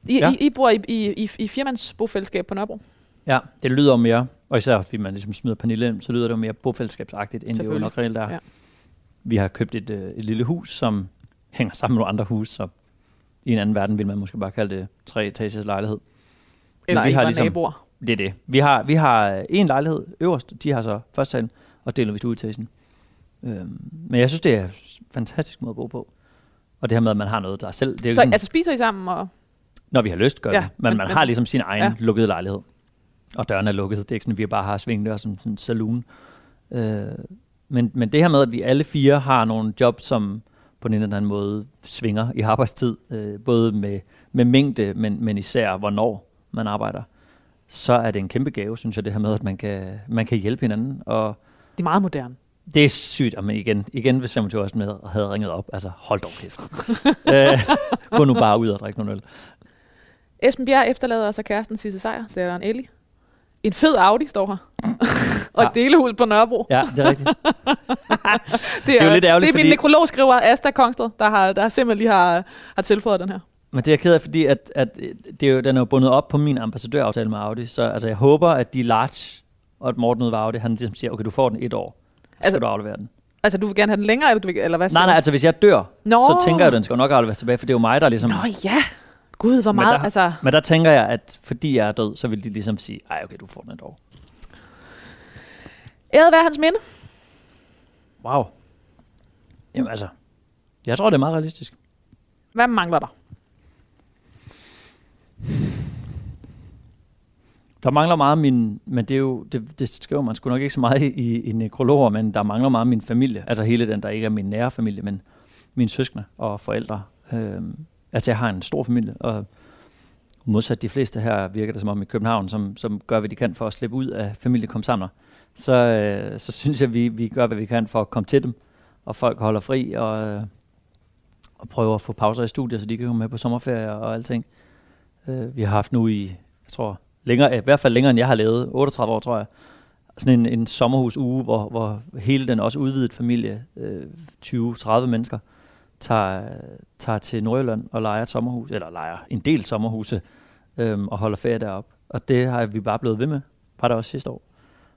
I, Ja. I, I bor i, i, i, i firmands bofællesskab på Nørrebro. Ja, det lyder mere, og især fordi man ligesom smider Pernille ind, så lyder det jo mere bofællesskabsagtigt, end det jo Selvfølgelig. nok reelt er. Ja. Vi har købt et, øh, et lille hus, som hænger sammen med nogle andre hus, så i en anden verden vil man måske bare kalde det tre etagers lejlighed. Eller vi har ligesom- naboer. Det er det. Vi har, vi har øh, en lejlighed øverst, de har så første salen, og deler vi stueetagen. Øhm, men jeg synes, det er en fantastisk måde at bo på. Og det her med, at man har noget, der er selv... Det er Så sådan, altså spiser I sammen? Og, Når vi har lyst, gør Ja, vi. Men, men- man men- har ligesom sin egen ja. lukkede lejlighed. Og døren er lukket. Det er ikke sådan, at vi bare har svingdør som sådan en saloon. Øh, men, men det her med, at vi alle fire har nogle job, som på den ene eller anden måde svinger i arbejdstid, øh, både med, med mængde, men, men især hvornår man arbejder, så er det en kæmpe gave, synes jeg, det her med, at man kan, man kan hjælpe hinanden. Og det er meget moderne. Det er sygt, men igen, igen hvis 25 år med havde ringet op. Altså, hold dog kæft. øh, gå nu bare ud og drikke noget øl. Esben Bjerg efterlader sig kæresten Sisse Sejr. Det er en Ellie. En fed Audi står her. og Ja. et delehus på Nørrebro. Ja, det er rigtigt. Det er jo lidt ærgerligt, Det er min fordi- nekrologskriver, Asta Kongsted, der, har, der simpelthen lige har, har tilføjet den her. Men det er jeg ked af, fordi at, at det er jo, den er jo bundet op på min ambassadøraftale med Audi. Så altså, jeg håber, at de er large, og at Morten ud ved Audi, han ligesom siger, okay, du får den et år. Så Altså- skal du aflevere den. Altså, du vil gerne have den længere, eller, du vil, eller hvad siger Nej, nej, altså hvis jeg dør, Nå. så tænker jeg, at den skal nok afleveres tilbage, for det er jo mig, der ligesom... Nå ja. Gud, hvor Men meget, der- altså... Men der tænker jeg, at fordi jeg er død, så vil de ligesom sige, ej okay, du får den et år. Æret være hans minde. Wow. Jamen altså, jeg tror, det er meget realistisk. Hvad mangler der? Der mangler meget min, men det er jo, det, det skriver man sgu nok ikke så meget i, i nekrologer, men der mangler meget min familie. Altså hele den, der ikke er min nære familie, men mine søskende og forældre. Øhm, altså jeg har en stor familie, og modsat de fleste her virker det som om i København, som, som gør, hvad de kan for at slippe ud af familiekomsamler, så, øh, så synes jeg, vi, vi gør, hvad vi kan for at komme til dem, og folk holder fri, og, øh, og prøver at få pauser i studiet, så de kan komme med på sommerferie og alting. Øh, vi har haft nu i, jeg tror, længere, i hvert fald længere end jeg har levet, 38 år tror jeg, sådan en, en sommerhusuge, hvor, hvor hele den også udvidet familie, øh, 20-30 mennesker, tager, tager til Nordjylland og leger et sommerhus, eller leger en del sommerhuse, øh, og holder ferie derop. Og det har vi bare blevet ved med, var der også sidste år.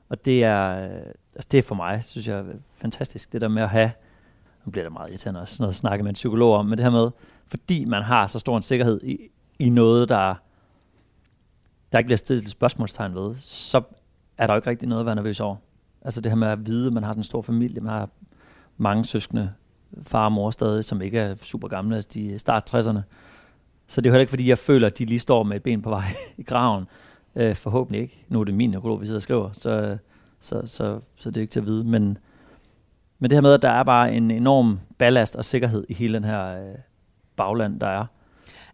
Og det er, øh, altså det er for mig, synes jeg, fantastisk, det der med at have, nu bliver det meget irriterende også, noget at snakke med en psykolog om, men det her med, fordi man har så stor en sikkerhed i, i noget, der, der ikke bliver stillet spørgsmålstegn ved, så er der jo ikke rigtig noget at være nervøs over. Altså det her med at vide, at man har sådan en stor familie, man har mange søskende, far og mor stadig, som ikke er super gamle, altså de er start 60'erne. Så det er jo heller ikke, fordi jeg føler, at de lige står med et ben på vej i graven. Øh, forhåbentlig ikke. Nu er det min økolog, vi sidder og skriver, så, så, så, så det er ikke til at vide. Men, men det her med, at der er bare en enorm ballast og sikkerhed i hele den her øh, bagland, der er.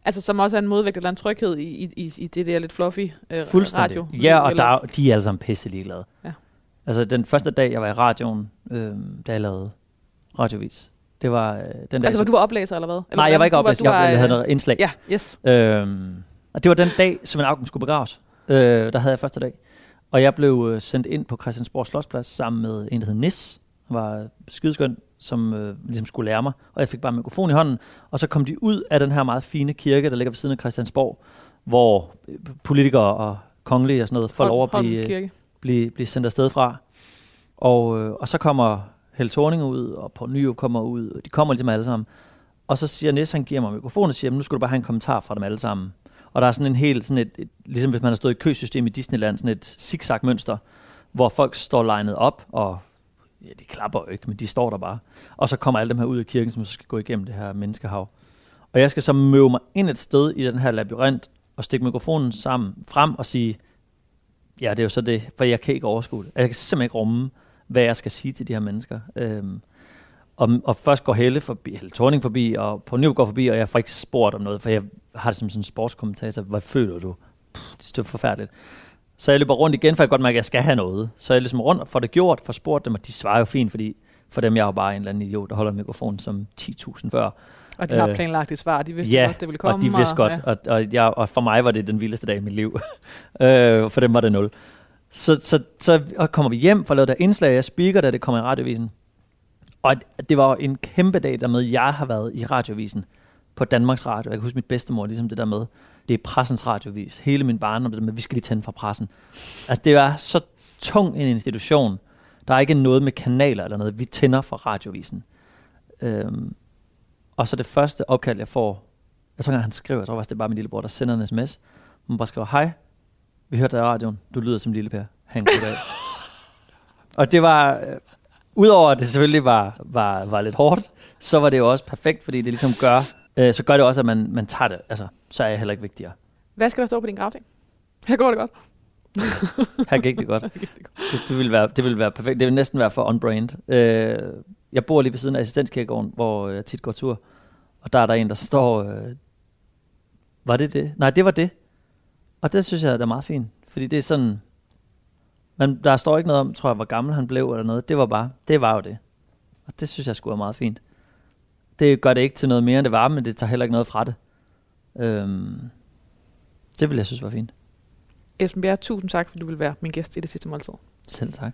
Altså, som også er en modvægt eller en tryghed i, i, i det der lidt fluffy øh, Fuldstændig. radio. Ja, og eller, der, er- de er alle sammen pisse ligeglade. Ja. Altså den første dag, jeg var i radioen, øh, da jeg lavede radiovis, det var øh, den dag... Altså, hvor du var oplæser, eller hvad? Eller Nej, jeg var ikke Du oplæst. du Jeg, jeg havde øh, noget indslag. Ja, yes. Øhm, og det var den dag, som en aften skulle begraves. Øh, der havde jeg første dag. Og jeg blev øh, sendt ind på Christiansborg Slotsplads sammen med en, der hed Nis. Han var skideskøn, som øh, ligesom skulle lære mig. Og jeg fik bare en mikrofon i hånden. Og så kom de ud af den her meget fine kirke, der ligger ved siden af Christiansborg, hvor øh, politikere og kongelige og sådan noget får Hold- lov at blive, blive, blive sendt afsted fra. Og, øh, og så kommer Helle Thorning ud, og Poul Nyrup kommer ud, og de kommer ligesom alle sammen. Og så siger Nis, han giver mig mikrofonen og siger, "Jamen, nu skal du bare have en kommentar fra dem alle sammen. Og der er sådan en helt, sådan et, et, ligesom hvis man har stået i køsystem i Disneyland, sådan et zigzag mønster, hvor folk står legnet op, og ja, de klapper jo ikke, men de står der bare. Og så kommer alle dem her ud af kirken, som så skal gå igennem det her menneskehav. Og jeg skal så møve mig ind et sted i den her labyrint, og stikke mikrofonen sammen frem og sige, ja, det er jo så det, for jeg kan ikke overskue det. Altså, jeg kan simpelthen ikke rumme, hvad jeg skal sige til de her mennesker. Øhm, og, og først går Helle forbi, Helle Thorning forbi, og på Nyrup går forbi, og jeg får ikke spurgt om noget, for jeg har det som sådan en sportskommentator. Hvad føler du? Pff, det er forfærdeligt. Så jeg løber rundt igen, for jeg godt mærke, at jeg skal have noget. Så jeg ligesom rundt og får det gjort, får spurgt dem, og de svarer jo fint, fordi for dem jeg er jo bare en eller anden idiot, der holder en mikrofon som 10.000 før. Og de har Øh, planlagt et svar. De vidste ja, godt, det ville komme. og de vidste godt, Ja. og, og, jeg, og for mig var det den vildeste dag i mit liv. øh, for dem var det nul. Så, så, så og kommer vi hjem for at lave der indslag, jeg speaker, da det kommer i radiovisen. Og det var en kæmpe dag, der med, jeg har været i radiovisen på Danmarks Radio. Jeg kan huske mit bedstemor, ligesom det der med, det er pressens radiovis. Hele min barndom, det der med, vi skal lige tænde fra pressen. Altså, det var så tung en institution. Der er ikke noget med kanaler eller noget. Vi tænder fra radiovisen. Øhm, og så det første opkald, jeg får, jeg tror ikke, han skriver, jeg tror faktisk, det er bare min lillebror, der sender en sms. Man bare skriver, hej, vi hørte dig i radioen, du lyder som lille Per. Ha' en god dag. og det var, øh, udover at det selvfølgelig var, var, var lidt hårdt, så var det jo også perfekt, fordi det ligesom gør, øh, så gør det også, at man, man tager det, altså, så er jeg heller ikke vigtigere. Hvad skal der stå på din gravting? Her går det godt. Her gik det godt. Det, det, vil være, det vil være perfekt. Det vil næsten være for on-brand. Øh, jeg bor lige ved siden af assistenskirkegården, hvor jeg tit går tur. Og der er der en, der står... Øh, var det det? Nej, det var det. Og det synes jeg, der er meget fint. Fordi det er sådan... Men der står ikke noget om, tror jeg, hvor gammel han blev eller noget. Det var bare, det var jo det. Og det synes jeg skulle være meget fint. Det gør det ikke til noget mere, end det var, men det tager heller ikke noget fra det. Øhm, det vil jeg synes var fint. Esben Bjerg, tusind tak, fordi du vil være min gæst i det sidste måltid. Selv tak.